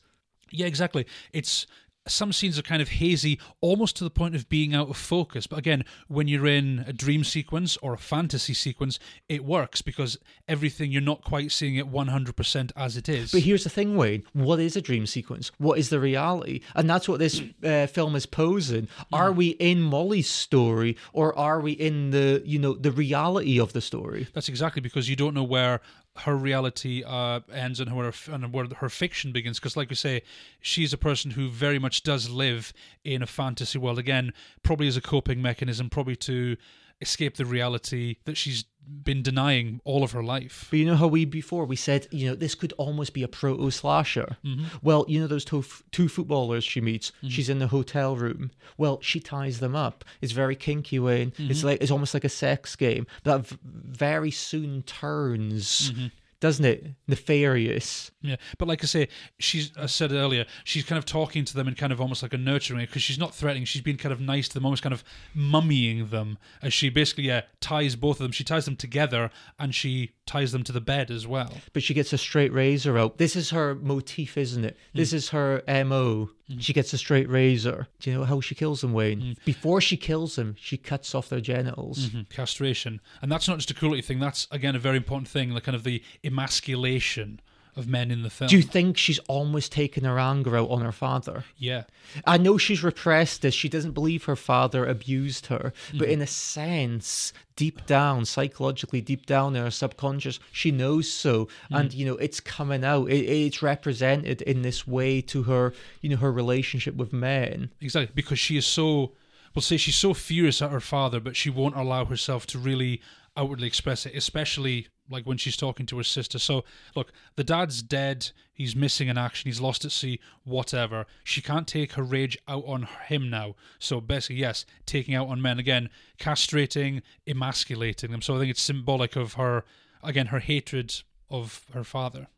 Yeah, exactly. It's some scenes are kind of hazy, almost to the point of being out of focus. But again, when you're in a dream sequence or a fantasy sequence, it works because everything you're not quite seeing it 100% as it is. But here's the thing, Wayne. What is a dream sequence? What is the reality? And that's what this uh, film is posing. Are we in Molly's story, or are we in the you know the reality of the story? That's exactly because you don't know where her reality uh, ends and where her, and where her fiction begins. Because, like we say, she's a person who very much does live in a fantasy world. Again, probably as a coping mechanism, probably to escape the reality that she's been denying all of her life. But you know how we before we said you know this could almost be a proto slasher. Mm-hmm. Well, you know those two, two footballers she meets. Mm-hmm. She's in the hotel room. Well, she ties them up. It's very kinky, Wayne. It's mm-hmm. like it's almost like a sex game that v- very soon turns doesn't it? Nefarious. Yeah, but like I say, she's I said earlier, she's kind of talking to them in kind of almost like a nurturing way because she's not threatening. She's been kind of nice to them, almost kind of mummying them as she basically yeah ties both of them. She ties them together and she ties them to the bed as well. But she gets a straight razor out. This is her motif, isn't it? This mm. is her mo. She gets a straight razor. Do you know how she kills them, Wayne? Before she kills them, she cuts off their genitals. Mhm, Castration, and that's not just a cruelty thing. That's again a very important thing, the kind of the emasculation of men in the film. Do you think she's almost taken her anger out on her father? yeah, I know she's repressed this. She doesn't believe her father abused her. But Mm-hmm. in a sense, deep down, psychologically, deep down in her subconscious, she knows so. Mm-hmm. And, you know, it's coming out. It, it's represented in this way to her, you know, her relationship with men. exactly because she is so. We'll say she's so furious at her father, but she won't allow herself to really outwardly express it, especially like when she's talking to her sister. So, look, the dad's dead. He's missing in action. He's lost at sea. Whatever. She can't take her rage out on him now. So basically, yes, taking out on men again, castrating, emasculating them. So I think it's symbolic of her again her hatred of her father.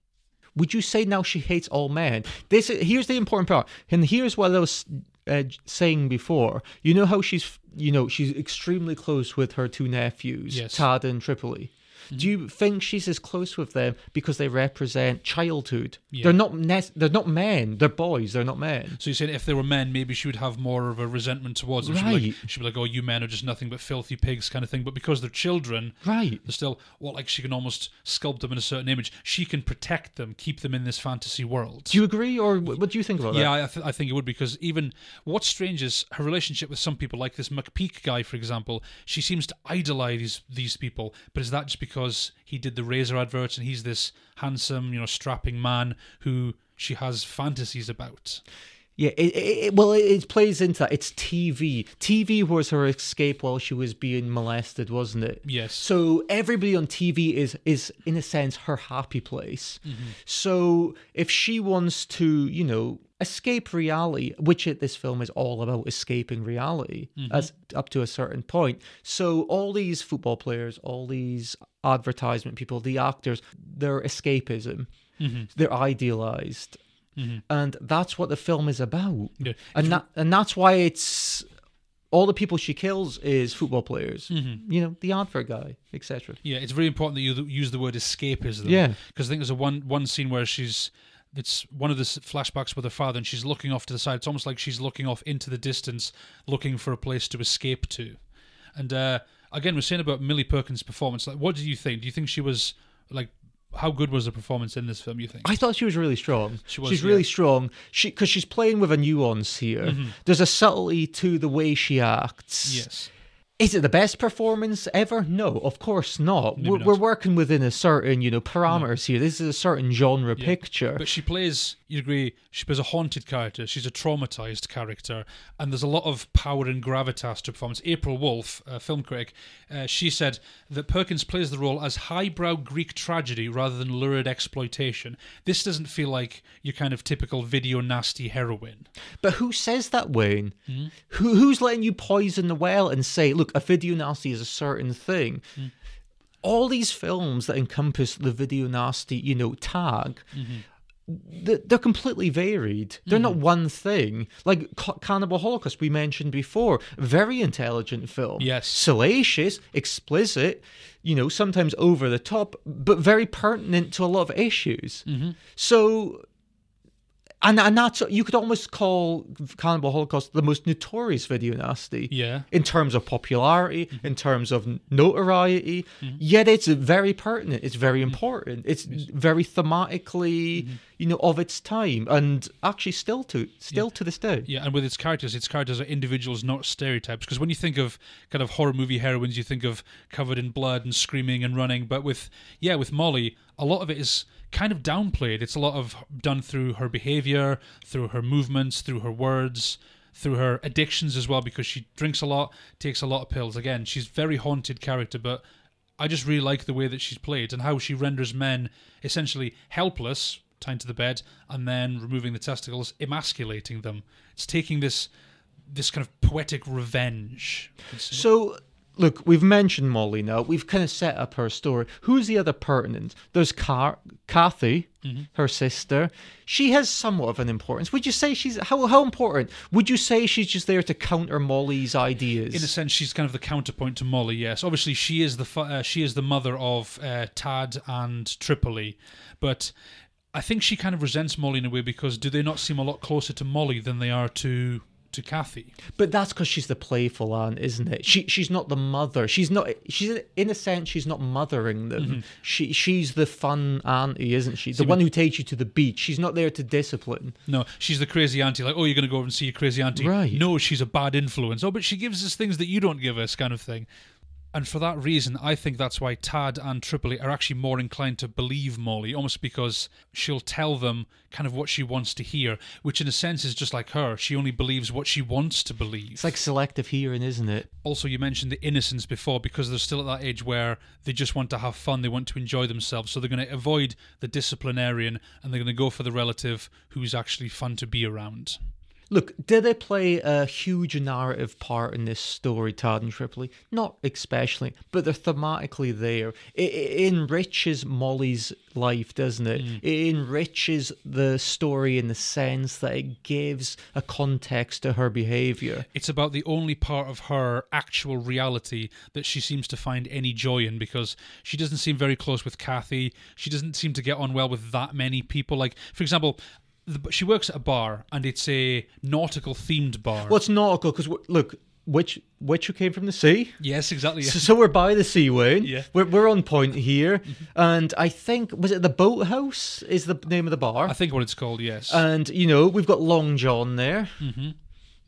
Would you say now she hates all men? This here's the important part, and here's what I was uh, saying before. You know how she's, you know, she's extremely close with her two nephews, Yes. Tad and Tripoli. Do you think she's as close with them because they represent childhood? Yeah. They're not ne- they're not men. They're boys. They're not men. So you're saying if they were men, maybe she would have more of a resentment towards them. She'd, be like, Right. she'd be like, "Oh, you men are just nothing but filthy pigs," kind of thing. But because they're children, Right. they're still well, like she can almost sculpt them in a certain image. She can protect them, keep them in this fantasy world. Do you agree, or what do you think about Yeah, that? I, th- I think it would because even what's strange is her relationship with some people, like this McPeak guy, for example. She seems to idolize these, these people, but is that just because he did the Razor adverts and he's this handsome, you know, strapping man who she has fantasies about? Yeah, it, it, well, it, it plays into that. It's TV. TV was her escape while she was being molested, wasn't it? Yes. So everybody on TV is is in a sense her happy place. Mm-hmm. So if she wants to, you know, escape reality, which it, this film is all about escaping reality, Mm-hmm. as up to a certain point. So all these football players, all these advertisement people, the actors, their escapism, Mm-hmm. they're idealized. And that's what the film is about. Yeah. And that and that's why it's all the people she kills is football players. Mm-hmm. You know, the advert guy, etc. Yeah, it's very important that you use the word escapism. Yeah. because I think there's a one one scene where she's it's one of the flashbacks with her father, and she's looking off to the side. It's almost like she's looking off into the distance, looking for a place to escape to. And uh, again, we're saying about Millie Perkins' performance. Like, what do you think? Do you think she was like? How good was the performance in this film? You think? I thought she was really strong. She was, she's yeah. really strong. She because she's playing with a nuance here. Mm-hmm. There's a subtlety to the way she acts. yes. Is it the best performance ever? No, of course not. We're, not. we're working within a certain, you know, parameters here. This is a certain genre picture. But she plays, you agree, she plays a haunted character. She's a traumatized character. And there's a lot of power and gravitas to her performance. April Wolf, a film critic, uh, she said that Perkins plays the role as highbrow Greek tragedy rather than lurid exploitation. This doesn't feel like your kind of typical video nasty heroine. But who says that, Wayne? Hmm? Who who's letting you poison the well and say, look, a video nasty is a certain thing? Hmm. All these films that encompass the video nasty, you know, tag. Mm-hmm. Th- They're completely varied. They're not one thing. Like Cannibal Holocaust, we mentioned before, very intelligent film. Yes. salacious, explicit, you know, sometimes over the top, but very pertinent to a lot of issues. Mm-hmm. So and and that's you could almost call Cannibal Holocaust the most notorious video nasty. Yeah. In terms of popularity, mm-hmm. in terms of notoriety, mm-hmm. yet it's very pertinent. It's very mm-hmm. important. It's very thematically, you know, of its time, and actually still to still to this day. Yeah, and with its characters, its characters are individuals, not stereotypes. Because when you think of kind of horror movie heroines, you think of covered in blood and screaming and running. But with yeah, with Molly, a lot of it is kind of downplayed. It's a lot of done through her behavior, through her movements, through her words, through her addictions as well. Because she drinks a lot, takes a lot of pills. Again, she's very haunted character, but. I just really like the way that she's played and how she renders men essentially helpless, tied to the bed, and then removing the testicles, emasculating them. It's taking this this kind of poetic revenge. So look, we've mentioned Molly now. We've kind of set up her story. Who's the other pertinent? There's Car- Kathy, her sister. She has somewhat of an importance. Would you say she's how how important? Would you say she's just there to counter Molly's ideas? In a sense, she's kind of the counterpoint to Molly. Yes, obviously she is the fa- uh, she is the mother of uh, Tad and Tripoli, but I think she kind of resents Molly in a way because do they not seem a lot closer to Molly than they are to to Kathy? But that's because she's the playful aunt, isn't it? She she's not the mother. She's not. She's in a sense she's not mothering them. Mm-hmm. She she's the fun auntie, isn't she? The one who takes you to the beach. She's not there to discipline. No, she's the crazy auntie. Like, oh, you're going to go over and see your crazy auntie. Right. No, she's a bad influence. Oh, but she gives us things that you don't give us, kind of thing. And for that reason, I think that's why Tad and Tripoli are actually more inclined to believe Molly, almost because she'll tell them kind of what she wants to hear, which in a sense is just like her. She only believes what she wants to believe. It's like selective hearing, isn't it? also, you mentioned the innocence before because they're still at that age where they just want to have fun, they want to enjoy themselves. So they're going to avoid the disciplinarian and they're going to go for the relative who's actually fun to be around. Look, did they play a huge narrative part in this story, Tad and Tripoli? Not especially, but they're thematically there. It, it enriches Molly's life, doesn't it? Mm. It enriches the story in the sense that it gives a context to her behaviour. It's about the only part of her actual reality that she seems to find any joy in because she doesn't seem very close with Kathy. She doesn't seem to get on well with that many people. Like, for example, the, she works at a bar and it's a nautical themed bar. Well, it's nautical because look, witch which came from the sea. Yes, exactly. So, so we're by the sea, Wayne. Yeah. We're, we're on point here. Mm-hmm. And I think, was it the Boathouse is the name of the bar? I think what it's called, yes. and, you know, we've got Long John there, mm-hmm.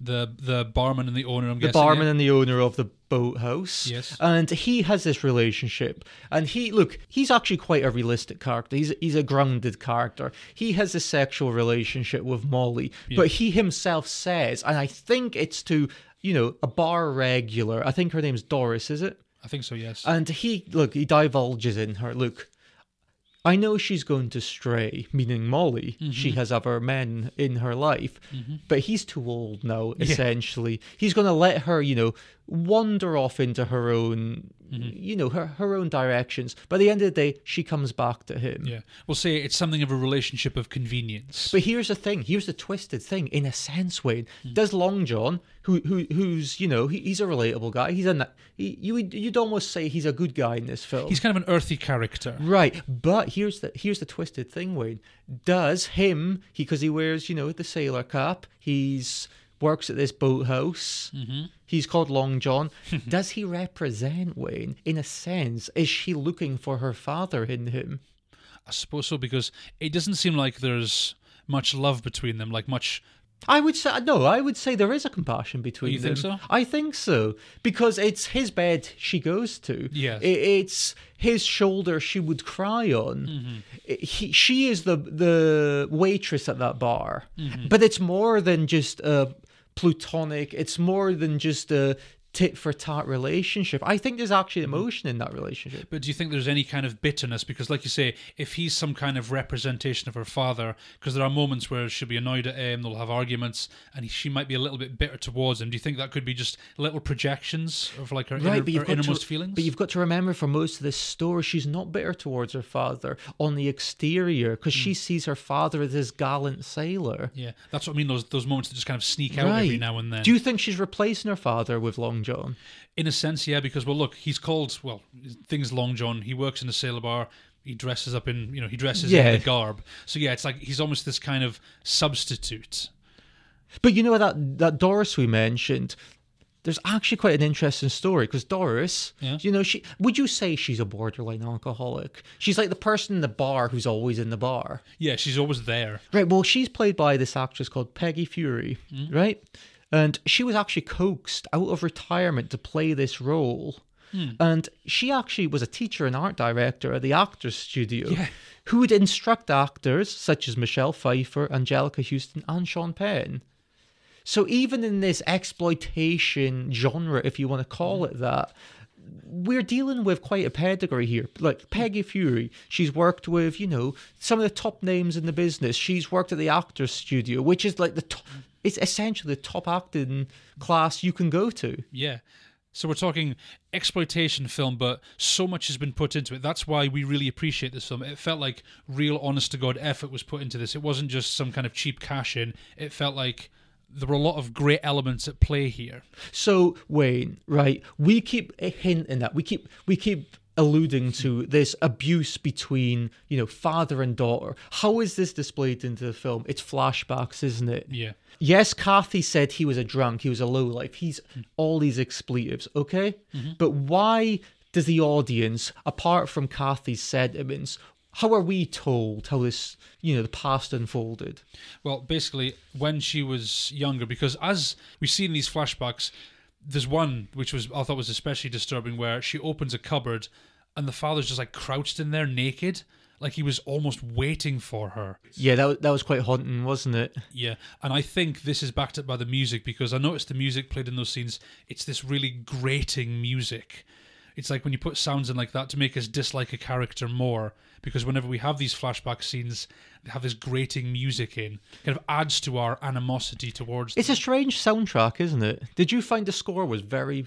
the the barman and the owner, I'm the guessing. barman yeah? and the owner of the boathouse. Yes. And he has this relationship. And he, look, he's actually quite a realistic character. He's, he's a grounded character. He has a sexual relationship with Molly. But he himself says, and I think it's to, you know, a bar regular. I think her name's Doris, is it? I think so, yes. And he, look, he divulges in her, look, I know she's going to stray, meaning Molly. Mm-hmm. She has other men in her life, mm-hmm. but he's too old now, essentially. He's going to let her, you know, wander off into her own, mm-hmm. you know, her, her own directions. By the end of the day, she comes back to him. yeah. We'll say it's something of a relationship of convenience. But here's the thing. Here's the twisted thing. In a sense, Wayne hmm. does Long John, who who who's you know he, he's a relatable guy. He's a he, you you'd almost say he's a good guy in this film. He's kind of an earthy character. Right, but here's the here's the twisted thing, Wayne. Does him he because he wears you know the sailor cap? He's works at this boathouse. Mm-hmm. He's called Long John. Does he represent Wayne in a sense? Is she looking for her father in him? I suppose so because it doesn't seem like there's much love between them, like much. I would say no. I would say there is a compassion between You think them. so? I think so because it's his bed she goes to. Yes. It's his shoulder she would cry on. Mm-hmm. He, she is the the waitress at that bar, Mm-hmm. but it's more than just a plutonic. It's more than just a tit for tat relationship. I think there's actually Mm-hmm. emotion in that relationship. But do you think there's any kind of bitterness? Because, like you say, if he's some kind of representation of her father, because there are moments where she'll be annoyed at him, they'll have arguments, and he, she might be a little bit bitter towards him. Do you think that could be just little projections of like her, inner, her innermost to, feelings? But you've got to remember for most of this story, she's not bitter towards her father on the exterior because she sees her father as this gallant sailor. yeah, that's what I mean. Those those moments that just kind of sneak out every now and then. Do you think she's replacing her father with Long John? In a sense, yeah, because well, look, he's called well, things Long John. He works in a sailor bar. He dresses up in you know he dresses Yeah. in the garb. So yeah, it's like he's almost this kind of substitute. But you know that that Doris we mentioned. There's actually quite an interesting story because Doris, Yeah. you know, she would you say she's a borderline alcoholic? She's like the person in the bar who's always in the bar. Yeah, she's always there. Right. Well, she's played by this actress called Peggy Feury, mm-hmm. right? And she was actually coaxed out of retirement to play this role. Hmm. And she actually was a teacher and art director at the Actors Studio who would instruct actors such as Michelle Pfeiffer, Anjelica Huston, and Sean Penn. So even in this exploitation genre, if you want to call hmm. it that, we're dealing with quite a pedigree here. Like Peggy Feury, she's worked with, you know, some of the top names in the business. She's worked at the Actors Studio, which is like the top, it's essentially the top acting class you can go to. Yeah. So we're talking exploitation film, but so much has been put into it. That's why we really appreciate this film. It felt like real, honest to God effort was put into this. It wasn't just some kind of cheap cash in. It felt like there were a lot of great elements at play here. So Wayne, right? We keep hinting that we keep we keep alluding to this abuse between you know father and daughter. How is this displayed into the film? It's flashbacks, isn't it? Yeah. Yes, Kathy said he was a drunk, he was a lowlife. He's hmm. all these expletives, okay? Mm-hmm. But why does the audience, apart from Kathy's sentiments, how are we told how this, you know, the past unfolded? Well, basically, when she was younger, because as we see in these flashbacks, there's one which was I thought was especially disturbing, where she opens a cupboard and the father's just like crouched in there naked, like he was almost waiting for her. Yeah, that, wa- that was quite haunting, wasn't it? Yeah, and I think this is backed up by the music because I noticed the music played in those scenes. It's this really grating music. It's like when you put sounds in like that to make us dislike a character more. Because whenever we have these flashback scenes, they have this grating music in, kind of adds to our animosity towards. It's a strange soundtrack, isn't it? Did you find the score was very.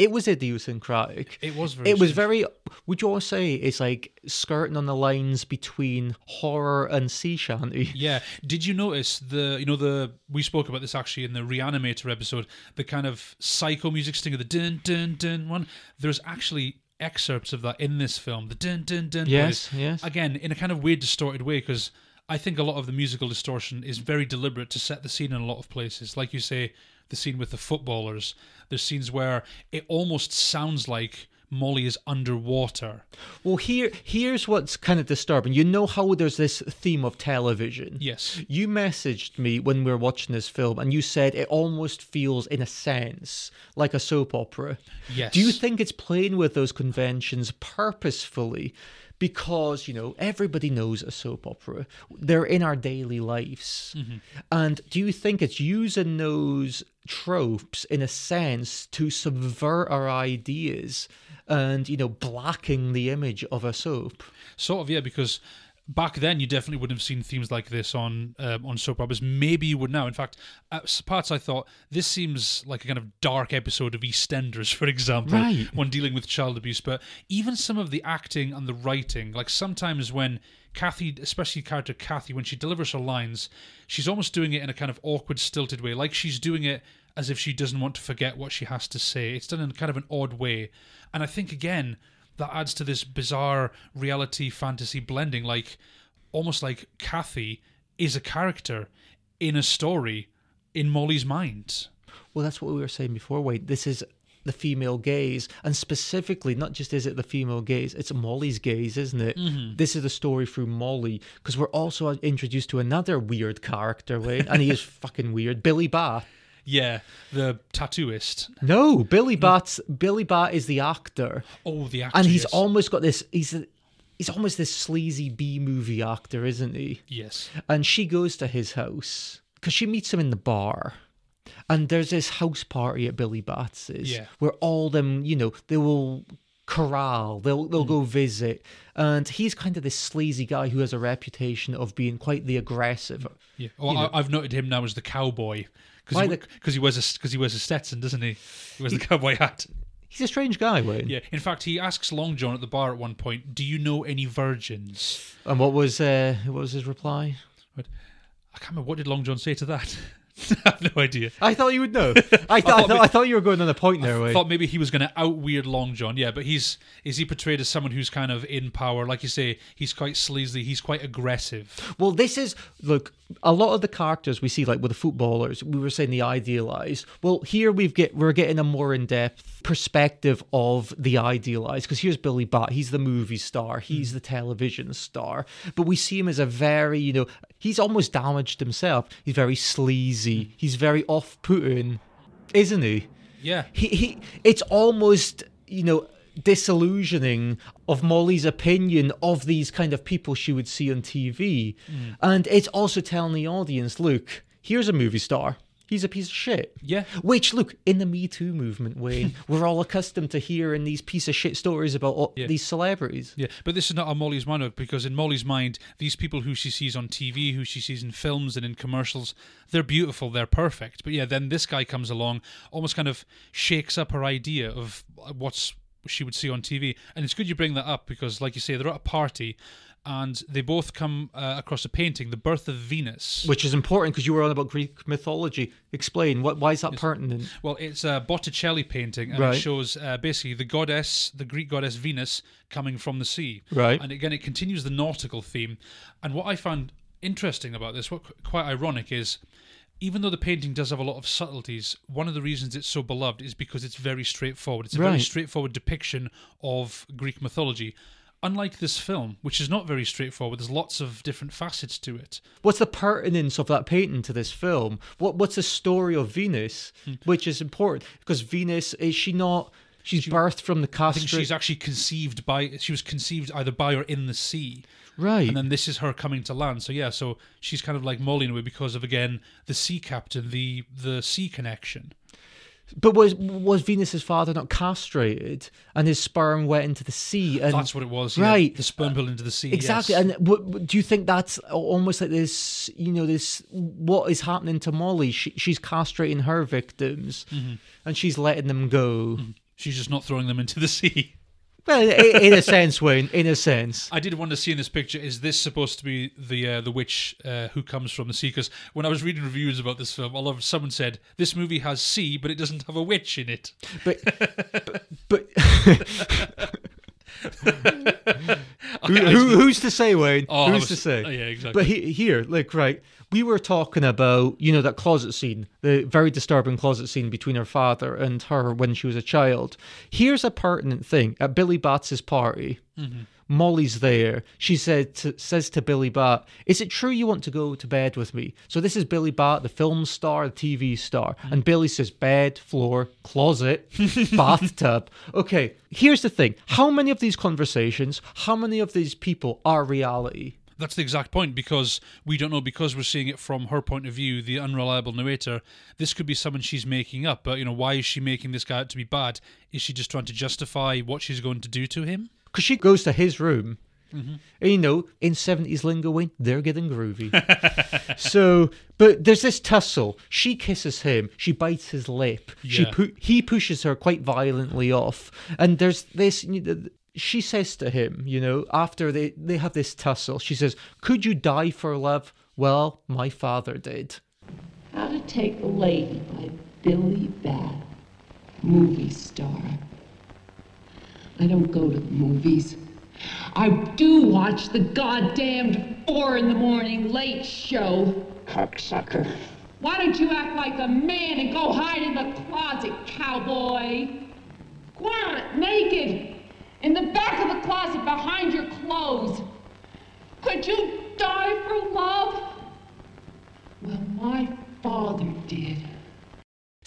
It was idiosyncratic. It was very It was very. Would you all say it's like skirting on the lines between horror and sea shanty? Yeah. Did you notice the you know the we spoke about this actually in the Re-Animator episode, the kind of psycho music sting of the dun dun dun one. There's actually excerpts of that in this film. The dun dun dun. Yes, plays. yes. Again, in a kind of weird, distorted way, because I think a lot of the musical distortion is very deliberate to set the scene in a lot of places. Like you say, the scene with the footballers. There's scenes where it almost sounds like Molly is underwater. Well, here here's what's kind of disturbing. You know how there's this theme of television. Yes. You messaged me when we were watching this film, and you said it almost feels, in a sense, like a soap opera. Yes. Do you think it's playing with those conventions purposefully? Because, you know, everybody knows a soap opera. They're in our daily lives. Mm-hmm. And do you think it's using those tropes, in a sense, to subvert our ideas and, you know, blacking the image of a soap? Sort of, yeah, because back then you definitely wouldn't have seen themes like this on um, on soap operas. Maybe you would now. In fact, at parts I thought this seems like a kind of dark episode of EastEnders, for example, Right. when dealing with child abuse. But even some of the acting and the writing, like sometimes when Kathy, especially character Kathy, when she delivers her lines, she's almost doing it in a kind of awkward, stilted way, like she's doing it as if she doesn't want to forget what she has to say. It's done in kind of an odd way, and I think again that adds to this bizarre reality fantasy blending like almost like Kathy is a character in a story in Molly's mind. Well, that's what we were saying before. Wait, this is the female gaze, and specifically, not just is it the female gaze, it's Molly's gaze, isn't it? Mm-hmm. This is the story through Molly, because we're also introduced to another weird character, Wayne, and he is fucking weird, Billy Bat. Yeah, the tattooist. No, Billy Bat's Billy Bat is the actor, Oh, the actor. and he's yes. almost got this. He's a, he's almost this sleazy B movie actor, isn't he? yes. and she goes to his house because she meets him in the bar. And there's this house party at Billy Bats's Yeah. where all them, you know, they will corral, they'll they'll go visit, and he's kind of this sleazy guy who has a reputation of being quite the aggressive. Yeah. Well, I, I've noted him now as the cowboy because the- he wears a because he wears a Stetson, doesn't he? He wears the cowboy hat. He's a strange guy, Wayne. Yeah. In fact, he asks Long John at the bar at one point, "Do you know any virgins?" And what was uh, what was his reply? I can't remember what did Long John say to that. I have no idea. I thought you would know. I, th- I, thought thought, we- I thought you were going on a point there, Wayne. thought maybe he was going to out weird Long John. Yeah, but he's is he portrayed as someone who's kind of in power? Like you say, he's quite sleazy. He's quite aggressive. Well, this is look. A lot of the characters we see, like with the footballers, we were saying the idealized. Well, here we've get we're getting a more in depth perspective of the idealized. Because here's Billy Bat. He's the movie star. He's mm. the television star. But we see him as a very, you know, he's almost damaged himself. He's very sleazy. Mm. He's very off-putting, isn't he? Yeah, he, he it's almost you know disillusioning of Molly's opinion of these kind of people she would see on TV hmm. and it's also telling the audience look here's a movie star He's a piece of shit. Yeah. Which, look, in the Me Too movement, Wayne, we're all accustomed to hearing these piece of shit stories about all, Yeah. these celebrities. Yeah, but this is not on Molly's mind because in Molly's mind, these people who she sees on TV, who she sees in films and in commercials, they're beautiful, they're perfect. But yeah, then this guy comes along, almost kind of shakes up her idea of what's she would see on TV. And it's good you bring that up because, like you say, they're at a party. And they both come uh, across a painting, The Birth of Venus. Which is important because you were on about Greek mythology. Explain what why is that pertinent? Well, it's a Botticelli painting, and Right. it shows uh, basically the goddess, the Greek goddess Venus, coming from the sea. Right. And again, it continues the nautical theme. And what I found interesting about this, what quite ironic, is even though the painting does have a lot of subtleties, one of the reasons it's so beloved is because it's very straightforward. It's a very Right. straightforward depiction of Greek mythology. Unlike this film, which is not very straightforward, there's lots of different facets to it. What's the pertinence of that painting to this film? What what's the story of Venus, Hmm. which is important because Venus is she not? She's birthed from the I think castrate. she's actually conceived by she was conceived either by or in the sea. Right. And then this is her coming to land. So yeah, so she's kind of like Molly in a way because of again the sea captain, the the sea connection. But was was Venus's father not castrated and his sperm went into the sea? And That's what it was. yeah. Right. The sperm pulled into the sea. Exactly. yes. And what, what- do you think that's almost like this? You know, this what is happening to Molly? She, she's castrating her victims, Mm-hmm. and she's letting them go. she's just not throwing them into the sea. Well, in a sense, Wayne. In a sense. I did want to see in this picture is this supposed to be the uh, the witch uh, who comes from the sea? Because when I was reading reviews about this film, a lot of someone said this movie has sea, but it doesn't have a witch in it. But but, who, who, who's to say, Wayne? Oh, who's was- to say? oh, yeah, exactly. But he, here, look, right. We were talking about you know that closet scene, the very disturbing closet scene between her father and her when she was a child. Here's a pertinent thing at Billy Batts's party. Mm-hmm. Molly's there. She said to, says to Billy Bat, "Is it true you want to go to bed with me?" So this is Billy Bat, the film star, the TV star, Mm-hmm. and Billy says, "Bed, floor, closet, bathtub." Okay, here's the thing: how many of these conversations, how many of these people are reality? That's the exact point because we don't know because we're seeing it from her point of view, the unreliable narrator. This could be someone she's making up, but you know, why is she making this guy out to be bad? Is she just trying to justify what she's going to do to him? Because she goes to his room. Mm-hmm. And, you know, in 70s lingo, Wayne, they're getting groovy. so, but there's this tussle. She kisses him. She bites his lip. She Yeah. pu- He pushes her quite violently off. And there's this. You know, she says to him, you know, after they, they have this tussle, she says, Could you die for love? Well, my father did. How to Take a Lady by Billy Bat, movie star. I don't go to the movies. I do watch the goddamned four in the morning late show. Cocksucker. Why don't you act like a man and go hide in the closet, cowboy? On, naked, in the back of the closet behind your clothes. Could you die for love? Well, my father did.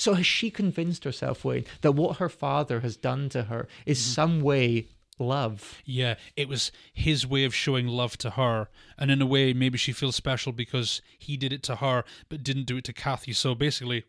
So has she convinced herself, Wayne, that what her father has done to her is Mm-hmm. some way love? Yeah, it was his way of showing love to her. And in a way, maybe she feels special because he did it to her, but didn't do it to Kathy. So basically,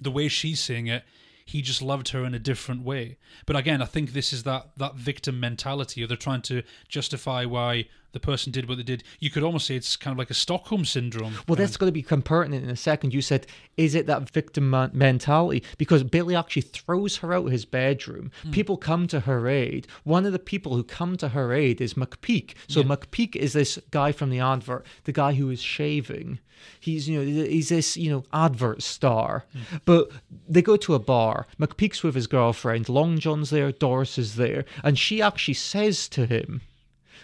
the way she's seeing it, he just loved her in a different way. But again, I think this is that that victim mentality, or they're trying to justify why the person did what they did. You could almost say it's kind of like a Stockholm syndrome. Well, that's um, going to become pertinent in a second. You said, is it that victim mentality? Because Billy actually throws her out his bedroom. Hmm. People come to her aid. One of the people who come to her aid is McPeak. So McPeak is this guy from the advert, the guy who is shaving. He's you know he's this you know advert star, hmm. but they go to a bar. McPeak's with his girlfriend. Long John's there. Doris is there, and she actually says to him,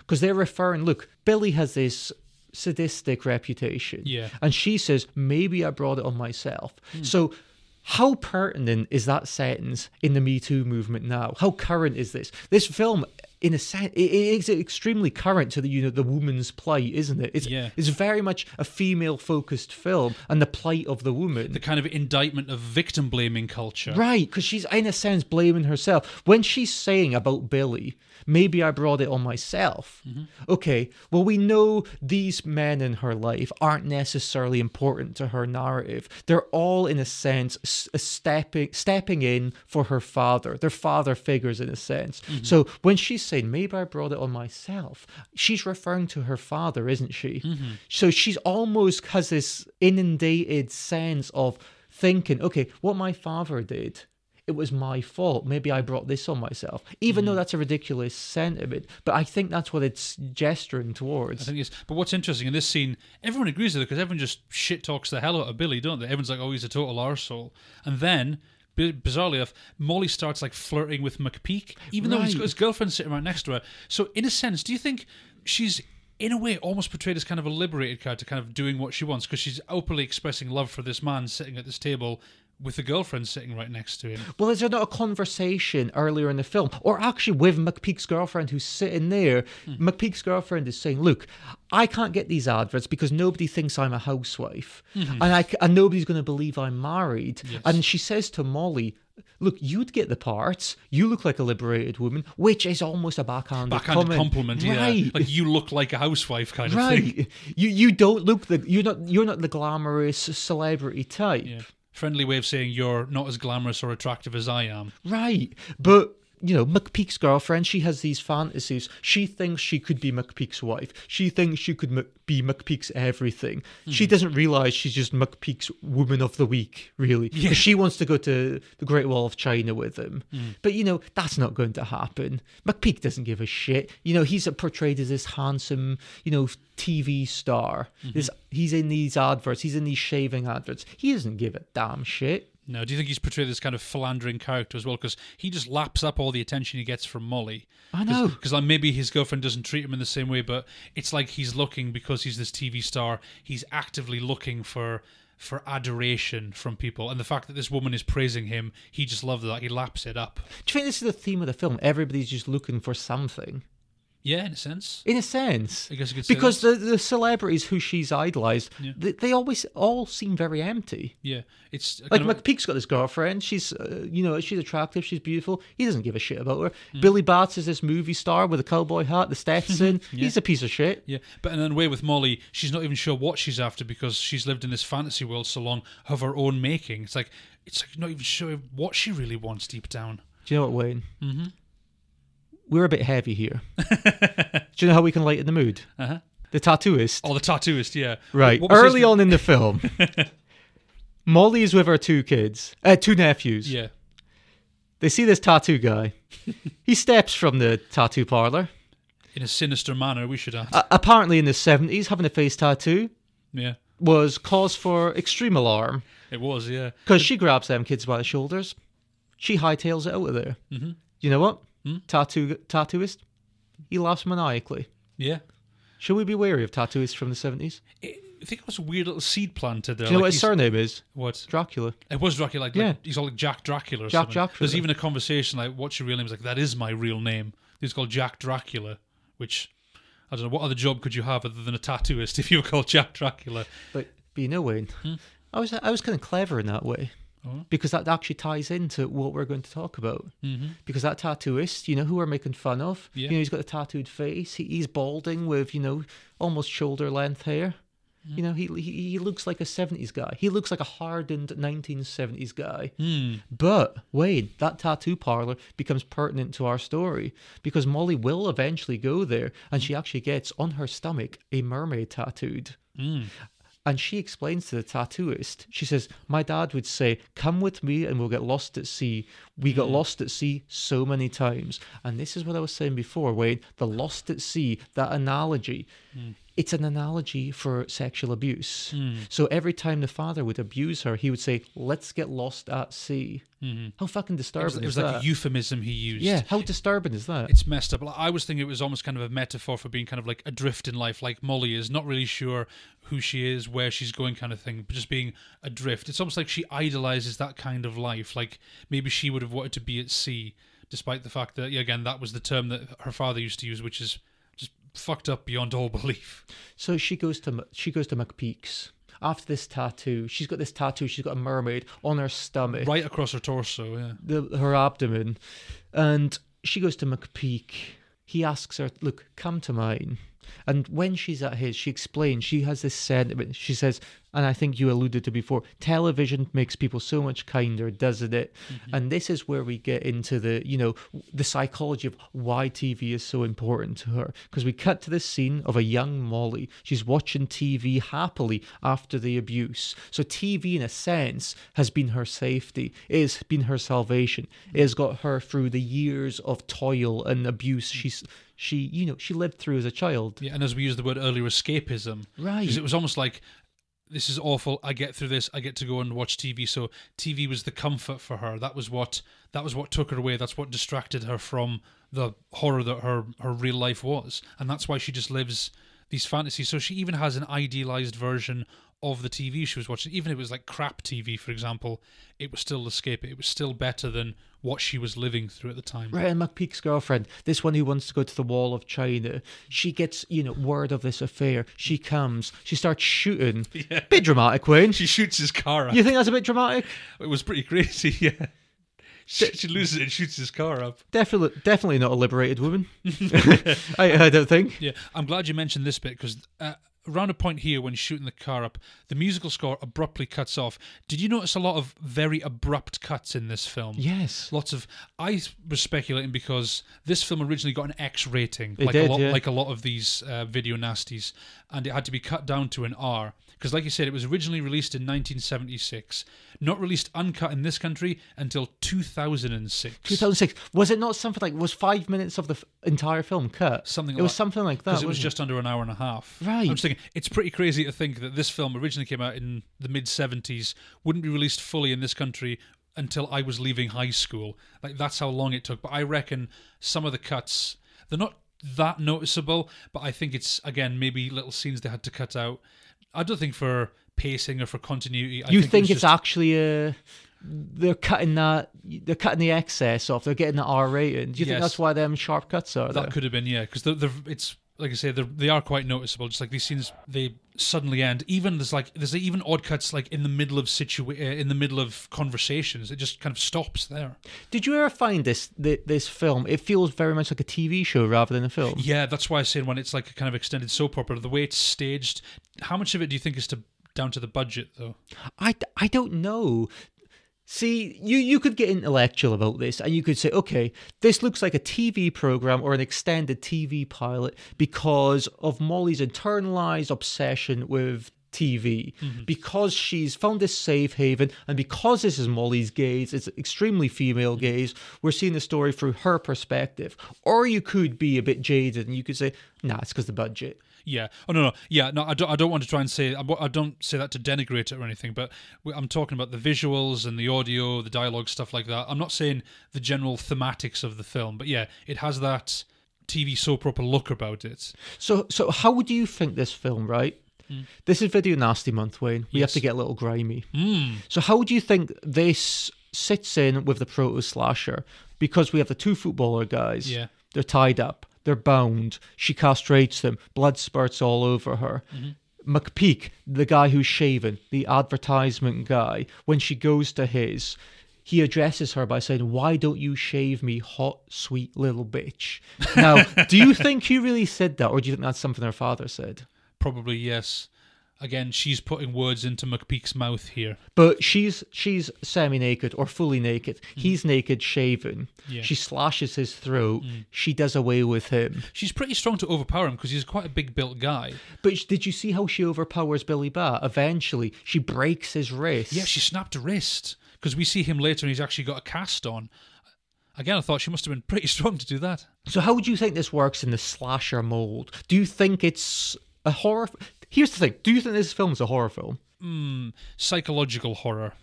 because they're referring. Look, Billy has this sadistic reputation. Yeah. And she says, maybe I brought it on myself. Hmm. So how pertinent is that sentence in the Me Too movement now? How current is this? This film in a sense, it is extremely current to the you know the woman's plight, isn't it? It's Yeah. it's very much a female focused film and the plight of the woman. The kind of indictment of victim blaming culture. Right, because she's in a sense blaming herself. When she's saying about Billy, maybe I brought it on myself. Mm-hmm. Okay, well, we know these men in her life aren't necessarily important to her narrative. They're all, in a sense, s- stepping stepping in for her father. They're father figures, in a sense. Mm-hmm. So when she's saying, maybe I brought it on myself, she's referring to her father, isn't she? Mm-hmm. So she's almost has this inundated sense of thinking, okay, what my father did, it was my fault. Maybe I brought this on myself. Even though hmm. that's a ridiculous sentiment, but I think that's what it's gesturing I towards. think yes. But what's interesting in this scene, everyone agrees with it because everyone just shit talks the hell out of Billy, don't they? Everyone's like, "Oh, he's a total arsehole. and then. Bizarrely enough, Molly starts like flirting with McPeak, even though he's got his girlfriend sitting right next to her. So, in a sense, do you think she's, in a way, almost portrayed as kind of a liberated character, kind of doing what she wants because she's openly expressing love for this man sitting at this table with the girlfriend sitting right next to him? Well, is there not a conversation earlier in the film, or actually with McPeak's girlfriend who's sitting there? Hmm. McPeak's girlfriend is saying, "Look, I can't get these adverts because nobody thinks I'm a housewife, Mm-hmm. and I and nobody's going to believe I'm married." And she says to Molly. Look, you'd get the parts. You look like a liberated woman, which is almost a backhanded, Backhanded comment. compliment, yeah. right? Like you look like a housewife kind of thing. right. You you don't look the you're not you're not the glamorous celebrity type. Yeah. Friendly way of saying you're not as glamorous or attractive as I am. Right. But, you know, McPeak's girlfriend, she has these fantasies. She thinks she could be McPeak's wife. She thinks she could be McPeak's everything. Hmm. She doesn't realize she's just McPeak's woman of the week, really. 'Cause She wants to go to the Great Wall of China with him. Hmm. But, you know, that's not going to happen. McPeak doesn't give a shit. You know, he's portrayed as this handsome, you know, TV star. Mm-hmm. This He's in these adverts, he's in these shaving adverts. He doesn't give a damn shit. No, do you think he's portrayed this kind of philandering character as well? Because he just laps up all the attention he gets from Molly. I know. Because like maybe his girlfriend doesn't treat him in the same way, but it's like he's looking because he's this TV star. He's actively looking for for adoration from people, and the fact that this woman is praising him, he just loves that. He laps it up. Do you think this is the theme of the film? Everybody's just looking for something. Yeah, in a sense. In a sense. I guess you could say Because the, the celebrities who she's idolized, Yeah. they, they always all seem very empty. Yeah, it's Like of- McPeak's got this girlfriend. She's, uh, you know, she's attractive. She's beautiful. He doesn't give a shit about her. Hmm. Billy Bats is this movie star with a cowboy hat, the Stetson. He's a piece of shit. Yeah, but in a way with Molly, she's not even sure what she's after because she's lived in this fantasy world so long of her own making. It's like it's like not even sure what she really wants deep down. Do you know what, Wayne? Mm-hmm. We're a bit heavy here. Do you know how we can lighten the mood? Uh-huh. The tattooist. Oh, the tattooist, yeah. Right. What was his Early on in the film, Molly is with her two kids, uh, two nephews. Yeah. They see this tattoo guy. he steps from the tattoo parlor. In a sinister manner, we should add. Uh, apparently, in the 70s, having a face tattoo yeah. was cause for extreme alarm It was, yeah. because she grabs them kids by the shoulders. She hightails it out of there. Mm-hmm. You know what? Hmm? Tattoo tattooist. He laughs maniacally. Yeah. Should we be wary of tattooists from the 70s? I think it was a weird little seed planted there. Do you know like what his surname is? What? Dracula. It was Dracula. Like, Yeah. like he's all like Jack Dracula or Jack something. Dracula. There's even a conversation like, "What's your real name?" He's like, "That is my real name." He's called Jack Dracula, which I don't know what other job could you have other than a tattooist if you were called Jack Dracula. But, but you know, Wayne, hmm? I was I was kind of clever in that way. Mm-hmm. Because that actually ties into what we're going to talk about. Mm-hmm. Because that tattooist, you know, who we're making fun of, Yeah. you know, he's got a tattooed face. He, he's balding with, you know, almost shoulder length hair. Mm-hmm. You know, he, he he looks like a 70s guy. He looks like a hardened 1970s guy. Hmm. But Wayne, that tattoo parlor becomes pertinent to our story because Molly will eventually go there and mm-hmm. she actually gets on her stomach a mermaid tattooed. Hmm. And she explains to the tattooist, she says, My dad would say, Come with me and we'll get lost at sea. We got hmm. lost at sea so many times. And this is what I was saying before, Wayne the lost at sea, that analogy. Hmm. It's an analogy for sexual abuse. Hmm. So every time the father would abuse her, he would say, Let's get lost at sea. Mm-hmm. How fucking It disturbing was, it is was that? like a euphemism he used. yeah, how disturbing is that? It's messed up. I was thinking it was almost kind of a metaphor for being kind of like adrift in life, like Molly is not really sure who she is, where she's going, kind of thing, but just being adrift. It's almost like she idolizes that kind of life. Like maybe she would have wanted to be at sea, despite the fact that yeah, again that was the term that her father used to use, which is fucked up beyond all belief. So she goes to she goes to McPeak's after this tattoo. She's got this tattoo. She's got a mermaid on her stomach, Right across her torso, yeah. the, her abdomen, and she goes to McPeak. He asks her, "Look, come to mine." And when she's at his, she explains. She has this sentiment. She says, and I think you alluded to before, television makes people so much kinder, doesn't it? Mm-hmm. And this is where we get into the, you know, the psychology of why TV is so important to her. Because we cut to this scene of a young Molly. She's watching TV happily after the abuse. So TV, in a sense, has been her safety. It has been her salvation. Mm-hmm. It has got her through the years of toil and abuse. Mm-hmm. She's she, you know, she lived through as a child. Yeah, and as we used the word earlier, escapism. Right. Because it was almost like, this is awful. I get through this. I get to go and watch TV. So TV was the comfort for her. That was what that was what took her away. That's what distracted her from the horror that her her real life was, and that's why she just lives these fantasies. So she even has an idealized version of the TV she was watching. Even if it was like crap TV, for example, it was still the escape. It was still better than what she was living through at the time. Right, and McPeak's girlfriend, this one who wants to go to the Wall of China, she gets, you know, word of this affair. She comes, she starts shooting. Bit dramatic, Wayne. She shoots his car up. You think that's a bit dramatic? It was pretty crazy, yeah. She, she loses it and shoots his car up. Definitely, definitely not a liberated woman. I, I don't think. Yeah, I'm glad you mentioned this bit because uh, around a point here when shooting the car up, the musical score abruptly cuts off. Did you notice a lot of very abrupt cuts in this film? Yes. Lots of. I was speculating because this film originally got an X rating, It like did, a lot, yeah. like a lot of these uh, video nasties, and it had to be cut down to an R because, like you said, it was originally released in 1976, not released uncut in this country until 2006. 2006. Was it not something like, was five minutes of the f- entire film cut? Something It was something like that. because it was just under an hour and a half. Right. I'm just thinking it's pretty crazy to think that this film originally came out in the mid 70s, wouldn't be released fully in this country until I was leaving high school. Like that's how long it took. But I reckon some of the cuts they're not that noticeable, but I think it's again maybe little scenes they had to cut out. I don't think for pacing or for continuity. I you think, think, it it's just- actually a they're cutting that they're cutting the excess off they're getting the r rating do you think that's why them sharp cuts are That there? could have been, yeah, because it's like I say, they're, quite noticeable. Just like these scenes, they suddenly end. Even there's like there's even odd cuts like in the middle of situa- uh, in the middle of conversations. It just kind of stops there. did you ever find this th- this film it feels very much like a tv show rather than a film Yeah, that's why I say when it's like a kind of extended soap opera, the way it's staged. How much of it do you think is to down to the budget though? I, I don't know. See, you, you could get intellectual about this and you could say, okay, this looks like a TV program or an extended TV pilot because of Molly's internalized obsession with TV. Mm-hmm. Because she's found this safe haven and because this is Molly's gaze, it's extremely female mm-hmm. gaze, we're seeing the story through her perspective. Or you could be a bit jaded and you could say, nah, it's because the budget. Yeah. Oh no, no. Yeah. No, I don't. I don't want to try and say. I I don't say that to denigrate it or anything. But I'm talking about the visuals and the audio, the dialogue, stuff like that. I'm not saying the general thematics of the film, but yeah, it has that TV soap opera look about it. So, so how do you think this film, right? This is Video Nasty Month, Wayne. We have to get a little grimy. Mm. So, how do you think this sits in with the proto slasher? Because we have the two footballer guys. Yeah. They're tied up. They're bound. She castrates them. Blood spurts all over her. Mm-hmm. McPeak, the guy who's shaven, the advertisement guy, when she goes to his, he addresses her by saying, Why don't you shave me, hot, sweet little bitch? Now, do you think he really said that, or do you think that's something her father said? Probably yes. Again, she's putting words into McPeak's mouth here. But she's she's semi naked or fully naked. Mm. He's naked, shaven. Yeah. She slashes his throat. Mm. She does away with him. She's pretty strong to overpower him because he's quite a big built guy. But did you see how she overpowers Billy Bat? Eventually, she breaks his wrist. Yeah, she snapped a wrist because we see him later and he's actually got a cast on. Again, I thought she must have been pretty strong to do that. So how would you think this works in the slasher mold? Do you think it's a horror? Here's the thing. Do you think this film is a horror film? Hmm, psychological horror.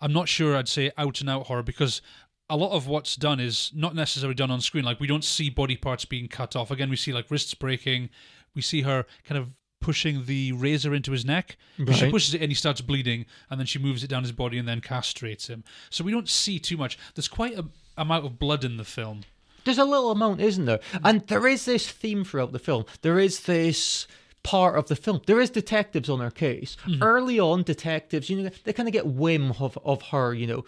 I'm not sure I'd say out and out horror because a lot of what's done is not necessarily done on screen. Like we don't see body parts being cut off. Again, we see like wrists breaking. We see her kind of pushing the razor into his neck. She pushes it and he starts bleeding, and then she moves it down his body and then castrates him. So we don't see too much. There's quite a amount of blood in the film. There's a little amount, isn't there? Hmm. And there is this theme throughout the film. There is this part of the film. There is detectives on her case. Hmm. Early on, detectives, you know, they kind of get whim of, of her, you know,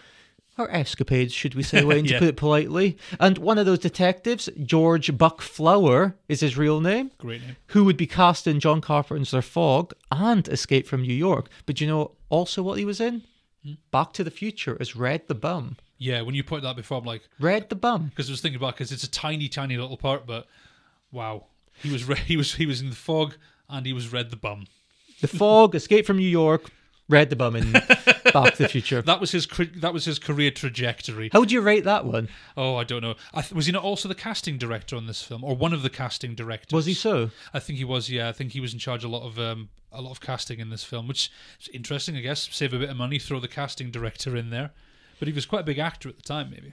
her escapades, should we say, Wayne, to put it politely. And one of those detectives, George Buck Flower, is his real name. Great name. Who would be cast in John Carpenter's The Fog and Escape from New York. But you know also what he was in? Hmm? Back to the Future as Red the Bum. Yeah, when you put that before, I'm like, Red the Bum. because I was thinking about because it's a tiny, tiny little part, but wow, he was re- he was he was in the fog and he was red the bum. The Fog, Escape from New York, Red the Bum, and Back to the Future. That was his that was his career trajectory. How would you rate that one? Oh, I don't know. I th- was he not also the casting director on this film, or one of the casting directors? Was he so? I think he was. Yeah, I think he was in charge a lot of um, a lot of casting in this film, which is interesting. I guess save a bit of money, throw the casting director in there. But he was quite a big actor at the time. Maybe,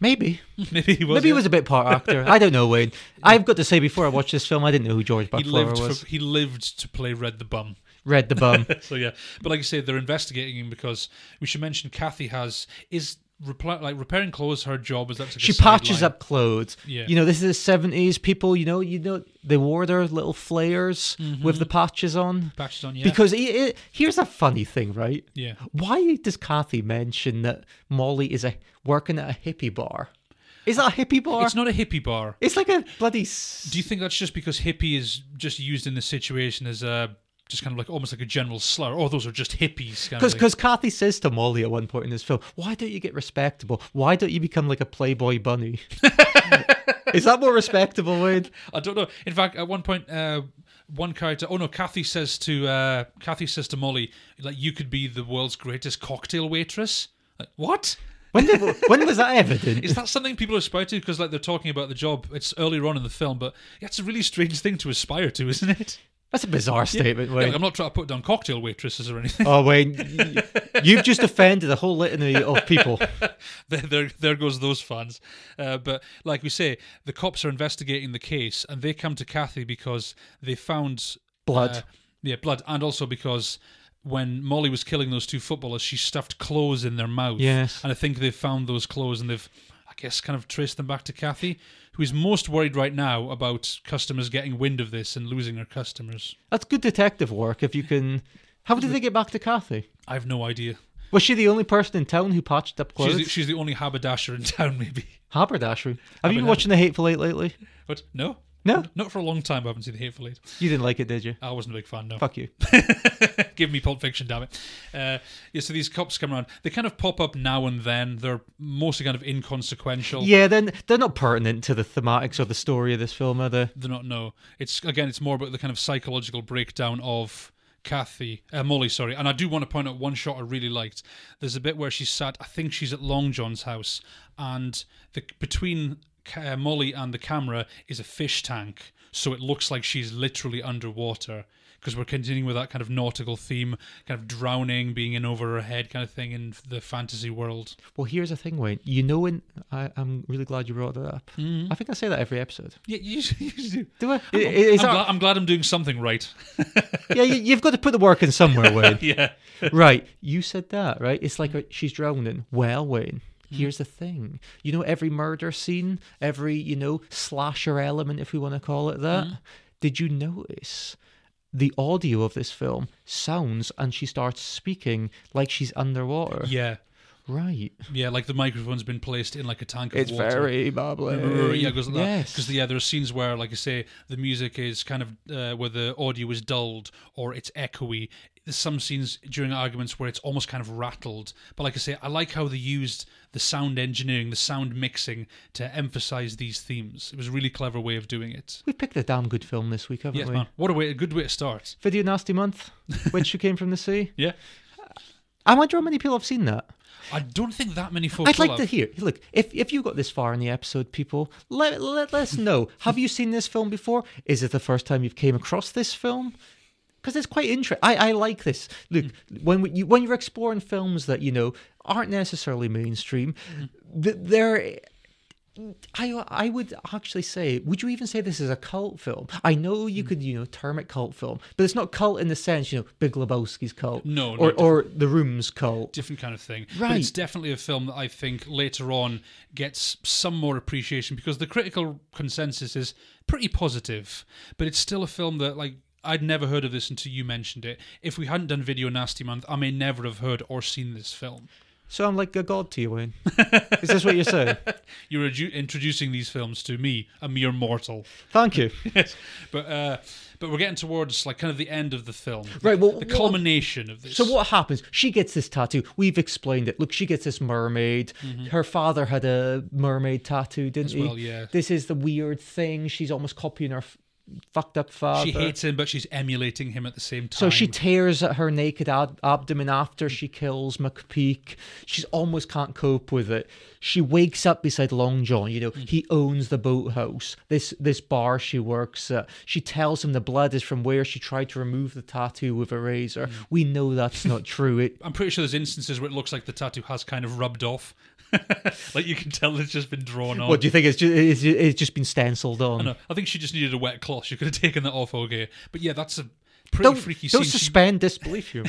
Maybe. maybe he was. Maybe he yeah. was a bit part actor. I don't know, Wayne. I've got to say, before I watched this film, I didn't know who George He lived. was. For, he lived to play Red the Bum. Red the Bum. so yeah, but like you say, they're investigating him because we should mention Kathy has is like repairing clothes her job is that's like she patches sideline. up clothes. Yeah. You know, this is the seventies. People, you know, you know, they wore their little flares mm-hmm. with the patches on. patches on. Yeah, Because it, it, here's a funny thing, right? yeah, Why does Kathy mention that Molly is a working at a hippie bar? Is that a hippie bar? it's not a hippie bar. It's like a bloody. s- Do you think that's just because hippie is just used in this situation as a just kind of like almost like a general slur? Oh, those are just hippies. Of. Because Kathy says to Molly at one point in this film, "Why don't you get respectable? Why don't you become like a Playboy bunny?" Is that more respectable, Wade? I don't know. In fact, at one point, uh, one character. Oh no, Kathy says to uh, Kathy says to Molly, like you could be the world's greatest cocktail waitress. Like, what? When did when was that evident? Is that something people aspire to? Because like they're talking about the job. It's earlier on in the film, but yeah, it's a really strange thing to aspire to, isn't it? That's a bizarre statement, Yeah, Wayne. like, I'm not trying to put down cocktail waitresses or anything. Oh, Wayne, you've just offended a whole litany of people. there, there, there goes those fans. Uh, but like we say, the cops are investigating the case, and they come to Kathy because they found Blood. uh, yeah, blood, and also because when Molly was killing those two footballers, she stuffed clothes in their mouth. Yes. and I think they've found those clothes, and they've, guess, kind of trace them back to Kathy, who is most worried right now about customers getting wind of this and losing her customers. That's good detective work. If you can, how did they get back to Kathy? I have no idea. Was she the only person in town who patched up She's clothes? the, she's the only haberdasher in town, maybe. Haberdashery. Have you been watching The Hateful Eight lately? What? no, No, not for a long time. I haven't seen the Hateful Eight. you didn't like it, did you? I wasn't a big fan. No. Fuck you. Give me Pulp Fiction, damn it. Uh, yeah, so these cops come around. They kind of pop up now and then. They're mostly kind of inconsequential. Yeah, then they're not pertinent to the thematics or the story of this film, are they? They're not, no. It's, again, it's more about the kind of psychological breakdown of Kathy, uh, Molly, sorry. And I do want to point out one shot I really liked. There's a bit where she's sat, I think she's at Long John's house, and the between uh, Molly and the camera is a fish tank. So it looks like she's literally underwater. Because we're continuing with that kind of nautical theme, kind of drowning, being in over her head kind of thing in the fantasy world. Well, here's the thing, Wayne. You know, when I, I'm really glad you brought that up. I think I say that every episode. Yeah, you, you do. Do I? Mm-hmm. I'm, I'm that- glad, I'm glad I'm doing something right. yeah, you, you've got to put the work in somewhere, Wayne. yeah. right. You said that, right? It's like uh, she's drowning. Well, Wayne, Mm-hmm. here's the thing. You know, every murder scene, every, you know, slasher element, if we want to call it that. Mm-hmm. Did you notice the audio of this film sounds and she starts speaking like she's underwater? Yeah. Right. Yeah, like the microphone's been placed in like a tank of It's water. very bubbly. Yeah, it goes like that. yes. Because yeah, there are scenes where, like I say, the music is kind of uh, where the audio is dulled or it's echoey. There's some scenes during arguments where it's almost kind of rattled. But like I say, I like how they used the sound engineering, the sound mixing to emphasize these themes. It was a really clever way of doing it. we picked a damn good film this week, haven't Yes, we? man. What a way, a good way to start. Video Nasty Month, Witch Who Came from the Sea. Yeah. I wonder how many people have seen that. I don't think that many folks. I'd like will to hear. Look, if if you got this far in the episode, people, let, let, let us know. Have you seen this film before? Is it the first time you've came across this film? Because it's quite interesting. I, I like this. Look, hmm. when we, you when you're exploring films that you know aren't necessarily mainstream, hmm. th- they're I I would actually say, would you even say this is a cult film? I know Hmm. you could you know term it cult film, but it's not cult in the sense you know Big Lebowski's cult, No, no, or or The Room's cult. different kind of thing. But Right. it's definitely a film that I think later on gets some more appreciation because the critical consensus is pretty positive, but it's still a film that like I'd never heard of this until you mentioned it. If we hadn't done Video Nasty Month, I may never have heard or seen this film. So I'm like a god to you, Wayne. is this what you're saying? You're introducing these films to me, a mere mortal. Thank you. Yes, but uh, but we're getting towards like kind of the end of the film, Right, well, the culmination of this. So what happens? She gets this tattoo. We've explained it. Look, she gets this mermaid. Her father had a mermaid tattoo, didn't Mm-hmm. As he? well, yeah. This is the weird thing. She's almost copying her fucked up father. She hates him, but she's emulating him at the same time. So she tears at her naked ab- abdomen after she kills McPeak. She almost can't cope with it. She wakes up beside Long John. You know Mm. he owns the boathouse. This this bar she works at. She tells him the blood is from where she tried to remove the tattoo with a razor. Mm. We know that's not true. It I'm pretty sure there's instances where it looks like the tattoo has kind of rubbed off. like you can tell it's just been drawn on. What do you think? It's just it's, it's just been stenciled on. I, know. I think she just needed a wet cloth. She could have taken that off, okay. But yeah, that's a pretty Don't, freaky don't scene. She- suspend disbelief here.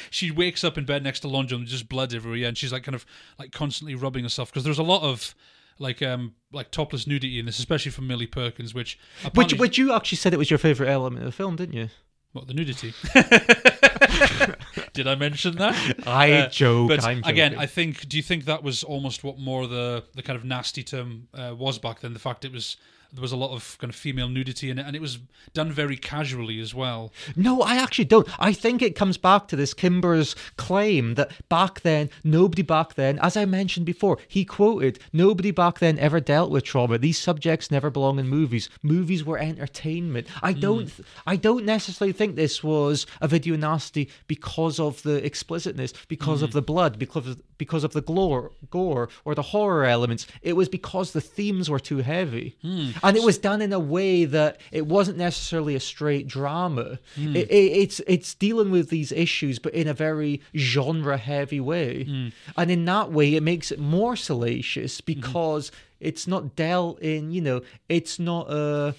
she wakes up in bed next to Long John, and just blood everywhere, and she's like kind of like constantly rubbing herself because there's a lot of like um like topless nudity in this, especially from Millie Perkins, which which which you actually said it was your favorite element of the film, didn't you? what the nudity. Did I mention that? I joke. But I'm again, joking. I think. Do you think that was almost what more the the kind of nasty term uh, was back then? The fact it was there was a lot of kind of female nudity in it, and it was done very casually as well. No, I actually don't. I think it comes back to this Cimber's claim that back then, nobody back then, as I mentioned before, he quoted, nobody back then ever dealt with trauma. These subjects never belong in movies. Movies were entertainment. I hmm. don't I don't necessarily think this was a video nasty because of the explicitness, because of hmm. the blood, because of because of the gore, gore or the horror elements. It was because the themes were too heavy. Hmm. And it was done in a way that it wasn't necessarily a straight drama. Hmm. It, it, it's it's dealing with these issues, but in a very genre heavy way. Hmm. And in that way, it makes it more salacious hmm. because it's not dealt in. You know, it's not a.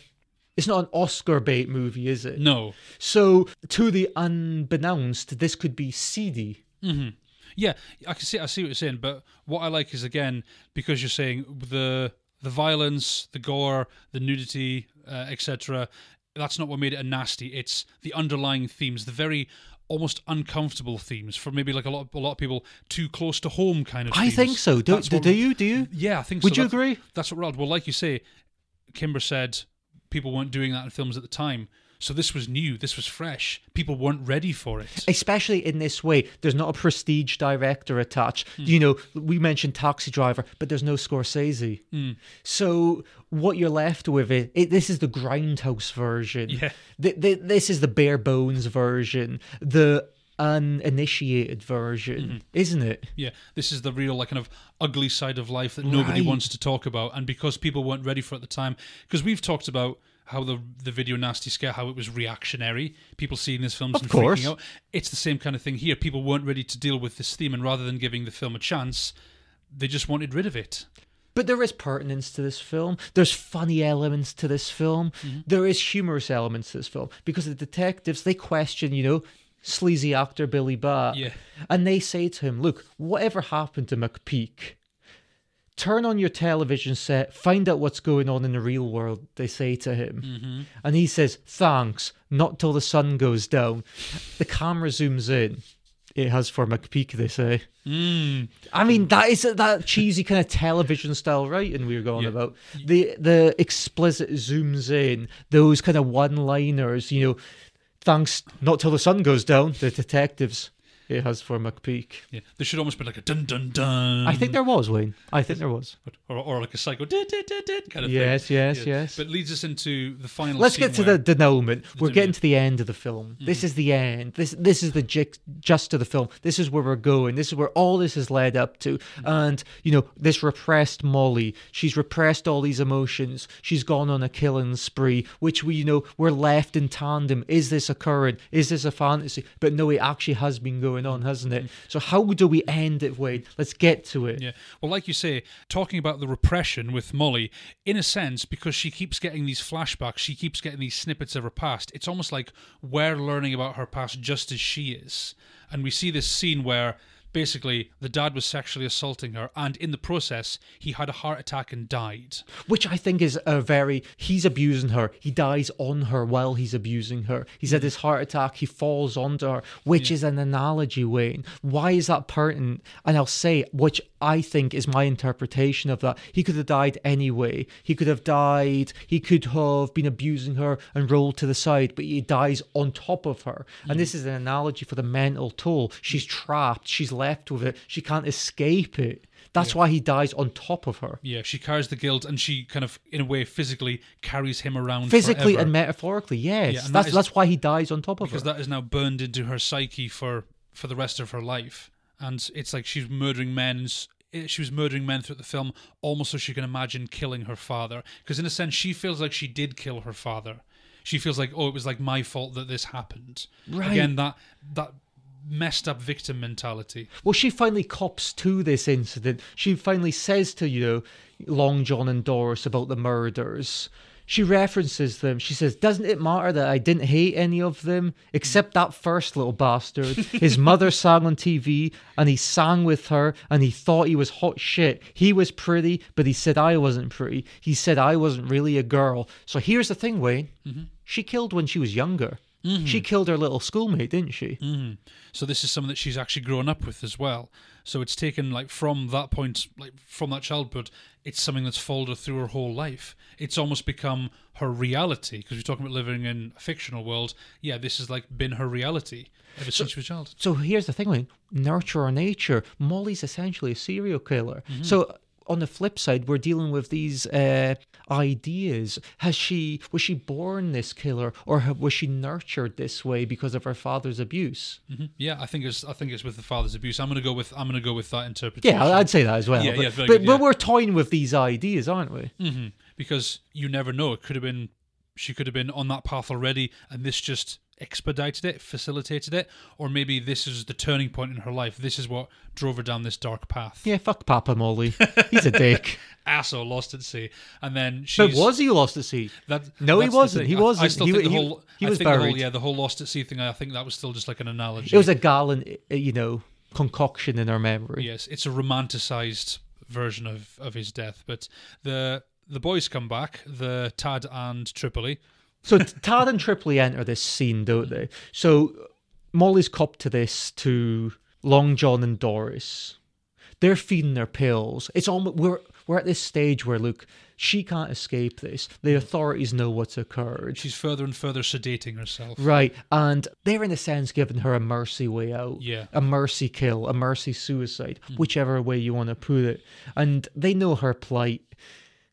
It's not an Oscar bait movie, is it? No, So, to the unbeknownst, this could be seedy. Mm-hmm. Yeah, I can see. I see what you're saying, but what I like is again because you're saying the the violence, the gore, the nudity, uh, etc. That's not what made it a nasty. It's the underlying themes, the very almost uncomfortable themes for maybe like a lot of, a lot of people too close to home kind of. I themes. think so. Do, do, do you? Do you? Yeah, I think. So. Would so. you That's- agree? That's what we're. Well, like you say, Cimber said people weren't doing that in films at the time. So this was new. This was fresh. People weren't ready for it. especially in this way there's not a prestige director attached hmm. you know we mentioned taxi driver but there's no scorsese hmm. so what you're left with is it, this is the grindhouse version Yeah. Th- th- this is the bare bones version the uninitiated version hmm. isn't it Yeah, this is the real like kind of ugly side of life that nobody Right. wants to talk about, and because people weren't ready for it at the time, because we've talked about how the the video nasty scare, how it was reactionary, people seeing these films Of and course. freaking out. It's the same kind of thing here. People weren't ready to deal with this theme, and rather than giving the film a chance, they just wanted rid of it. But there is pertinence to this film. There's funny elements to this film. Mm-hmm. There is humorous elements to this film because the detectives they question, you know, sleazy actor Billy Bat, Yeah. and they say to him, "Look, whatever happened to McPeak." Turn on your television set, find out what's going on in the real world, they say to him. Mm-hmm. And he says, Thanks, not till the sun goes down. The camera zooms in. It has for McPeak, they say. Mm. I mean, that is that cheesy kind of television style writing we were going Yeah. about. The the explicit zooms in, those kind of one liners, you know, thanks not till the sun goes down, the detectives. It has for McPeak. Yeah, there should almost be like a dun dun dun. I think there was, Wayne. I think there was. or, or like a psycho did did did did kind of Yes, thing. yes, yes. yes. But leads us into the final. Let's scene get to the denouement. We're getting to the end of the film. Mm-hmm. This is the end. This this is the ji- just of the film. This is where we're going. This is where all this has led up to. Mm-hmm. And you know, this repressed Molly. She's repressed all these emotions. She's gone on a killing spree, which we you know we're left in tandem. Is this occurring? Is this a fantasy? But no, it actually has been going going on, mm-hmm. hasn't it? Mm-hmm. So how do we end it, Wayne? Let's get to it. Yeah. Well, like you say, talking about the repression with Molly, in a sense, because she keeps getting these flashbacks, she keeps getting these snippets of her past, it's almost like we're learning about her past just as she is. And we see this scene where basically the dad was sexually assaulting her, and in the process, he had a heart attack and died. Which I think is a very he's abusing her. He dies on her while he's abusing her. He's had mm. his heart attack. He falls onto her, which is an analogy, Wayne. Why is that pertinent? And I'll say, which I think is my interpretation of that. He could have died anyway. He could have died. He could have been abusing her and rolled to the side, but he dies on top of her. And mm. this is an analogy for the mental toll. She's trapped. She's left with it. She can't escape it. That's why he dies on top of her. Yeah, she carries the guilt, and she kind of, in a way, physically carries him around Physically forever. and metaphorically, yes. Yeah, and that's that is- that's why he dies on top of her. because that is now burned into her psyche for for the rest of her life and it's like she's murdering men eh, she was murdering men throughout the film almost so she can imagine killing her father because in a sense she feels like she did kill her father she feels like oh it was like my fault that this happened Right. again that that messed up victim mentality Well, she finally cops to this incident. She finally says to, you know, Long John and Doris about the murders. She references them. She says, Doesn't it matter that I didn't hate any of them except that first little bastard? His mother sang on TV and he sang with her and he thought he was hot shit. He was pretty, but he said I wasn't pretty. He said I wasn't really a girl. So here's the thing, Wayne. Mm-hmm. She killed when she was younger. Mm-hmm. She killed her little schoolmate, didn't she? Mm-hmm. so this is something that she's actually grown up with as well so it's taken like from that point like from that childhood it's something that's followed her through her whole life it's almost become her reality because we're talking about living in a fictional world yeah this has like been her reality ever since she was a child So here's the thing, Wayne. Nurture or nature. Molly's essentially a serial killer. Mm-hmm. So on the flip side, we're dealing with these uh, ideas. Has she was she born this killer, or was she nurtured this way because of her father's abuse? Mhm. yeah i think it's i think it's with the father's abuse i'm gonna go with i'm gonna go with that interpretation Yeah, I'd say that as well. Yeah, but, yeah, but, good, but we're toying with these ideas, aren't we? hmm because you never know it could have been she could have been on that path already and this just expedited it facilitated it or maybe this is the turning point in her life this is what drove her down this dark path Yeah, fuck Papa Molly. He's a dick. asshole lost at sea and then but was he lost at sea? that, No, he wasn't. He I- I, still He think the he- whole he was the whole, yeah the whole lost at sea thing i think that was still just like an analogy It was a gallant, uh, you know, concoction in our memory. Yes, it's a romanticized version of, of his death. But the the boys come back, the Tad and Tripoli. So Tad and Tripoli enter this scene, don't they? So Molly's copped to this to Long John and Doris. They're feeding their pills. It's almost we're we're at this stage where look, she can't escape this. The mm. authorities know what's occurred. She's further and further sedating herself. Right, and they're in a sense giving her a mercy way out. Yeah. A mercy kill, a mercy suicide, mm. whichever way you want to put it. And they know her plight.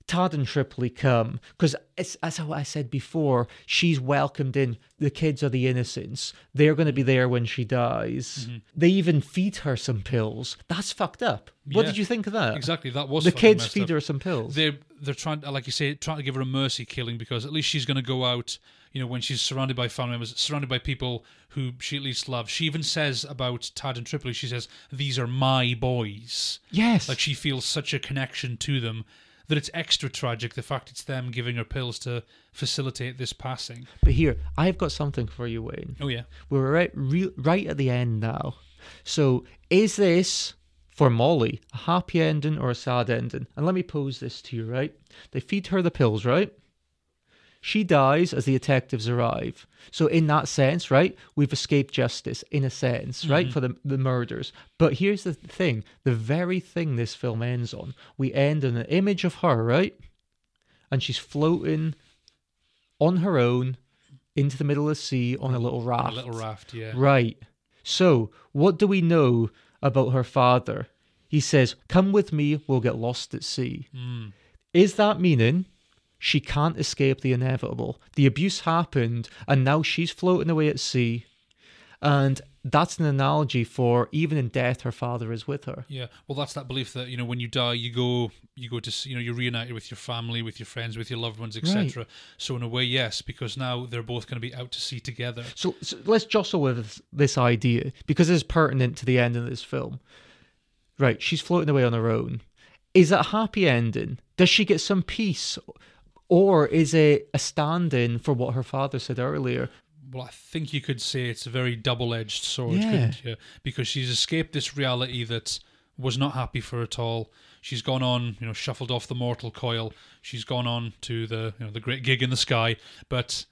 Todd and Tripoli come because as I said before, she's welcomed in. The kids are the innocents. They're going to be there when she dies. Mm-hmm. They even feed her some pills. That's fucked up. What Yeah. did you think of that? Exactly, that was the kids feed up. her some pills. They're they're trying, like you say, trying to give her a mercy killing because at least she's going to go out. You know, when she's surrounded by family members, surrounded by people who she at least loves. She even says about Tad and Tripoli, she says, "These are my boys." yes, Like she feels such a connection to them that it's extra tragic the fact it's them giving her pills to facilitate this passing. but here I've got something for you, Wayne. Oh yeah. We're right, re- right at the end now. So, is this for Molly a happy ending or a sad ending? And let me pose this to you, right? They feed her the pills, right? She dies as the detectives arrive. So, in that sense, right, we've escaped justice, in a sense, right, for the, the murders. But here's the thing the very thing this film ends on, we end on an image of her, right? And she's floating on her own into the middle of the sea on a little A raft. little raft, yeah. Right. So, what do we know about her father? He says, Come with me, we'll get lost at sea. Hmm. Is that meaning she can't escape the inevitable? The abuse happened, and now she's floating away at sea. And that's an analogy for even in death, her father is with her. Yeah, well, that's that belief that you know when you die, you go, you go to, you know, you're reunited with your family, with your friends, with your loved ones, etc. So in a way, yes, because now they're both going to be out to sea together. So, so let's jostle with this, this idea because it's pertinent to the end of this film. Right, she's floating away on her own. Is that a happy ending? Does she get some peace? Or is it a stand in for what her father said earlier? Well, I think you could say it's a very double-edged sword, Yeah. couldn't you? Because she's escaped this reality that was not happy for her at all. She's gone on, you know, shuffled off the mortal coil. She's gone on to the, you know, the great gig in the sky. But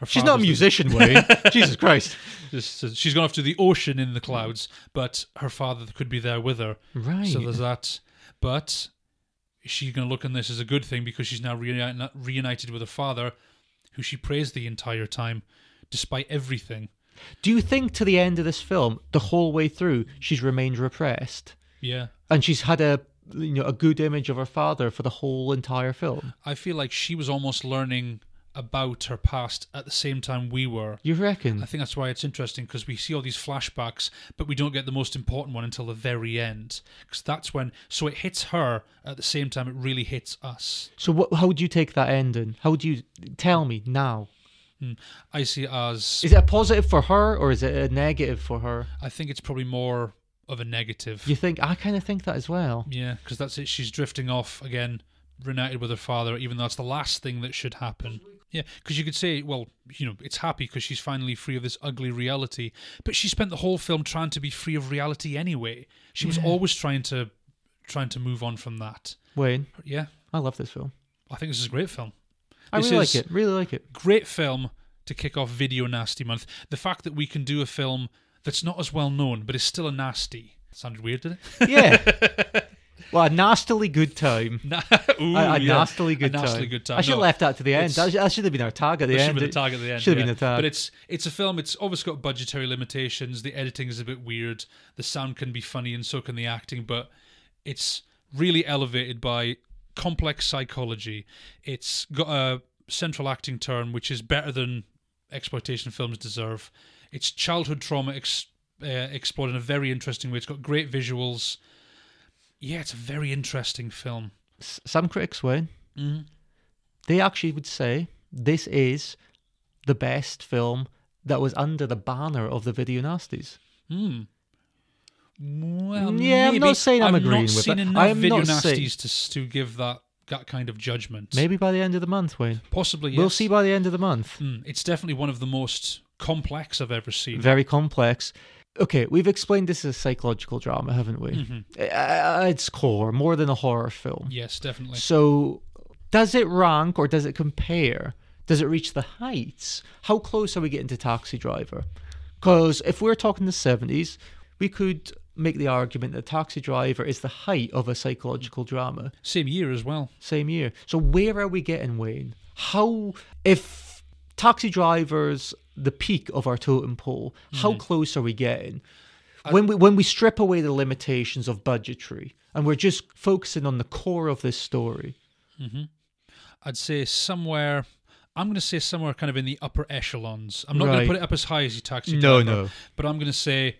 her She's not a musician, Wayne. Jesus Christ. She's uh, gone off to the ocean in the clouds, but her father could be there with her. Right. So there's that. But is she going to look on this as a good thing because she's now reuni- reunited with her father, who she praised the entire time, despite everything? Do you think to the end of this film, the whole way through, she's remained repressed? Yeah. And she's had a you know a good image of her father for the whole entire film. I feel like she was almost learning about her past at the same time we were. You reckon? I think that's why it's interesting because we see all these flashbacks, but we don't get the most important one until the very end. Because that's when, so it hits her at the same time it really hits us. So what, how would you take that ending? How would you tell me now? Hmm, I see it as Is it a positive for her or is it a negative for her? I think it's probably more of a negative. You think I kind of think that as well. Yeah, because that's it. She's drifting off again, reunited with her father, even though that's the last thing that should happen. Yeah, because you could say, well, you know, it's happy because she's finally free of this ugly reality. But she spent the whole film trying to be free of reality anyway. She was Yeah. always trying to, trying to move on from that. Wayne, Yeah, I love this film. I think this is a great film. I This really is like it. Really like it. Great film to kick off Video Nasty Month. The fact that we can do a film that's not as well known, but is still a nasty. Sounded weird, did it? Yeah. well, a nastily good time. Na- a, Ooh, a yeah. nastily good a nastily time. good time. I should have No, left that to the end. it's- That, should- that should have been our tag at the That should end. have been the target at the end. Should have yeah. been the tag. But it's it's a film. It's obviously got budgetary limitations. The editing is a bit weird. The sound can be funny, and so can the acting. But it's really elevated by complex psychology. It's got a central acting turn, which is better than exploitation films deserve. It's childhood trauma ex- uh, explored in a very interesting way. It's got great visuals. Yeah, it's a very interesting film. S- some critics, Wayne, Mhm. they actually would say this is the best film that was under the banner of the Video Nasties. Hmm. Well, Yeah, I'm not saying I'm I've agreeing with seen that. I am video not saying- nasties to to give that that kind of judgment. Maybe by the end of the month, Wayne. possibly. Yes. We'll see by the end of the month. Hmm, It's definitely one of the most complex I've ever seen. Very complex. Okay, we've explained this as a psychological drama, haven't we? Mhm. Uh, At its core, more than a horror film. Yes, definitely. So, does it rank or does it compare? Does it reach the heights? How close are we getting to Taxi Driver? Because if we're talking the 70s, we could make the argument that Taxi Driver is the height of a psychological drama. Same year as well. Same year. So, where are we getting, Wayne? How, if Taxi Driver's the peak of our totem pole, how Mm-hmm. close are we getting? when we when we strip away the limitations of budgetary and we're just focusing on the core of this story. I'd say somewhere. I'm going to say somewhere kind of in the upper echelons. I'm not going to put it up as high as your taxi No, driver. no. But I'm going to say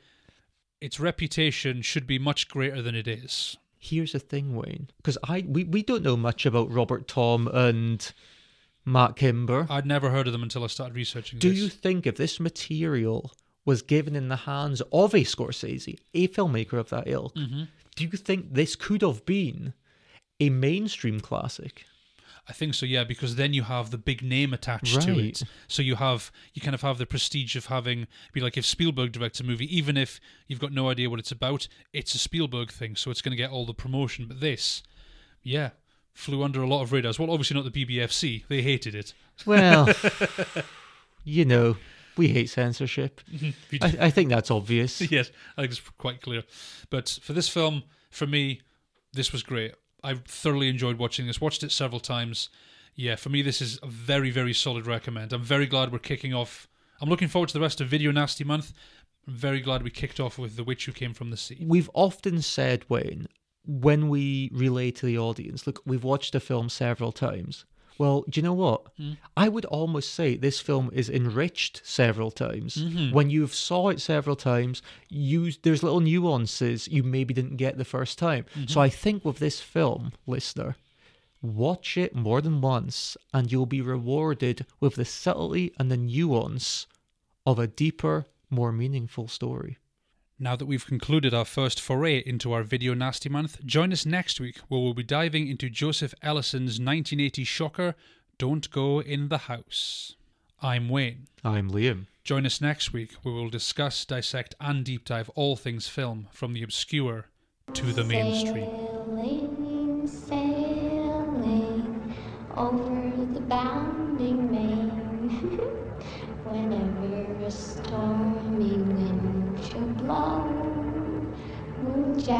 its reputation should be much greater than it is. Here's the thing, Wayne, because I we, we don't know much about Robert Thom and Matt Cimber. I'd never heard of them until I started researching Do this. you think if this material was given in the hands of a Scorsese, a filmmaker of that ilk, Mm-hmm. do you think this could have been a mainstream classic? I think so, yeah, because then you have the big name attached to it. So you have you kind of have the prestige of having be like if Spielberg directs a movie, even if you've got no idea what it's about, it's a Spielberg thing, so it's going to get all the promotion. But this, yeah, flew under a lot of radars. Well, obviously not the BBFC; they hated it. Well, you know, we hate censorship. Mm-hmm. We I, I think that's obvious. yes, I think it's quite clear. But for this film, for me, this was great. I thoroughly enjoyed watching this. Watched it several times. Yeah, for me, this is a very, very solid recommend. I'm very glad we're kicking off. I'm looking forward to the rest of Video Nasty Month. I'm very glad we kicked off with The Witch Who Came from the Sea. We've often said, Wayne, when we relay to the audience, look, we've watched the film several times. Well, do you know what? Hmm. I would almost say this film is enriched several times. Mm-hmm. When you've saw it several times, you there's little nuances you maybe didn't get the first time. Mm-hmm. So I think with this film, listener, watch it more than once and you'll be rewarded with the subtlety and the nuance of a deeper, more meaningful story. Now that we've concluded our first foray into our Video Nasty Month, join us next week where we'll be diving into Joseph Ellison's 1980 shocker, Don't Go in the House. I'm Wayne. I'm Liam. Join us next week where we'll discuss, dissect, and deep dive all things film from the obscure to the mainstream. Sailing, sailing over the bounding main. Whenever a stormy wind mong cha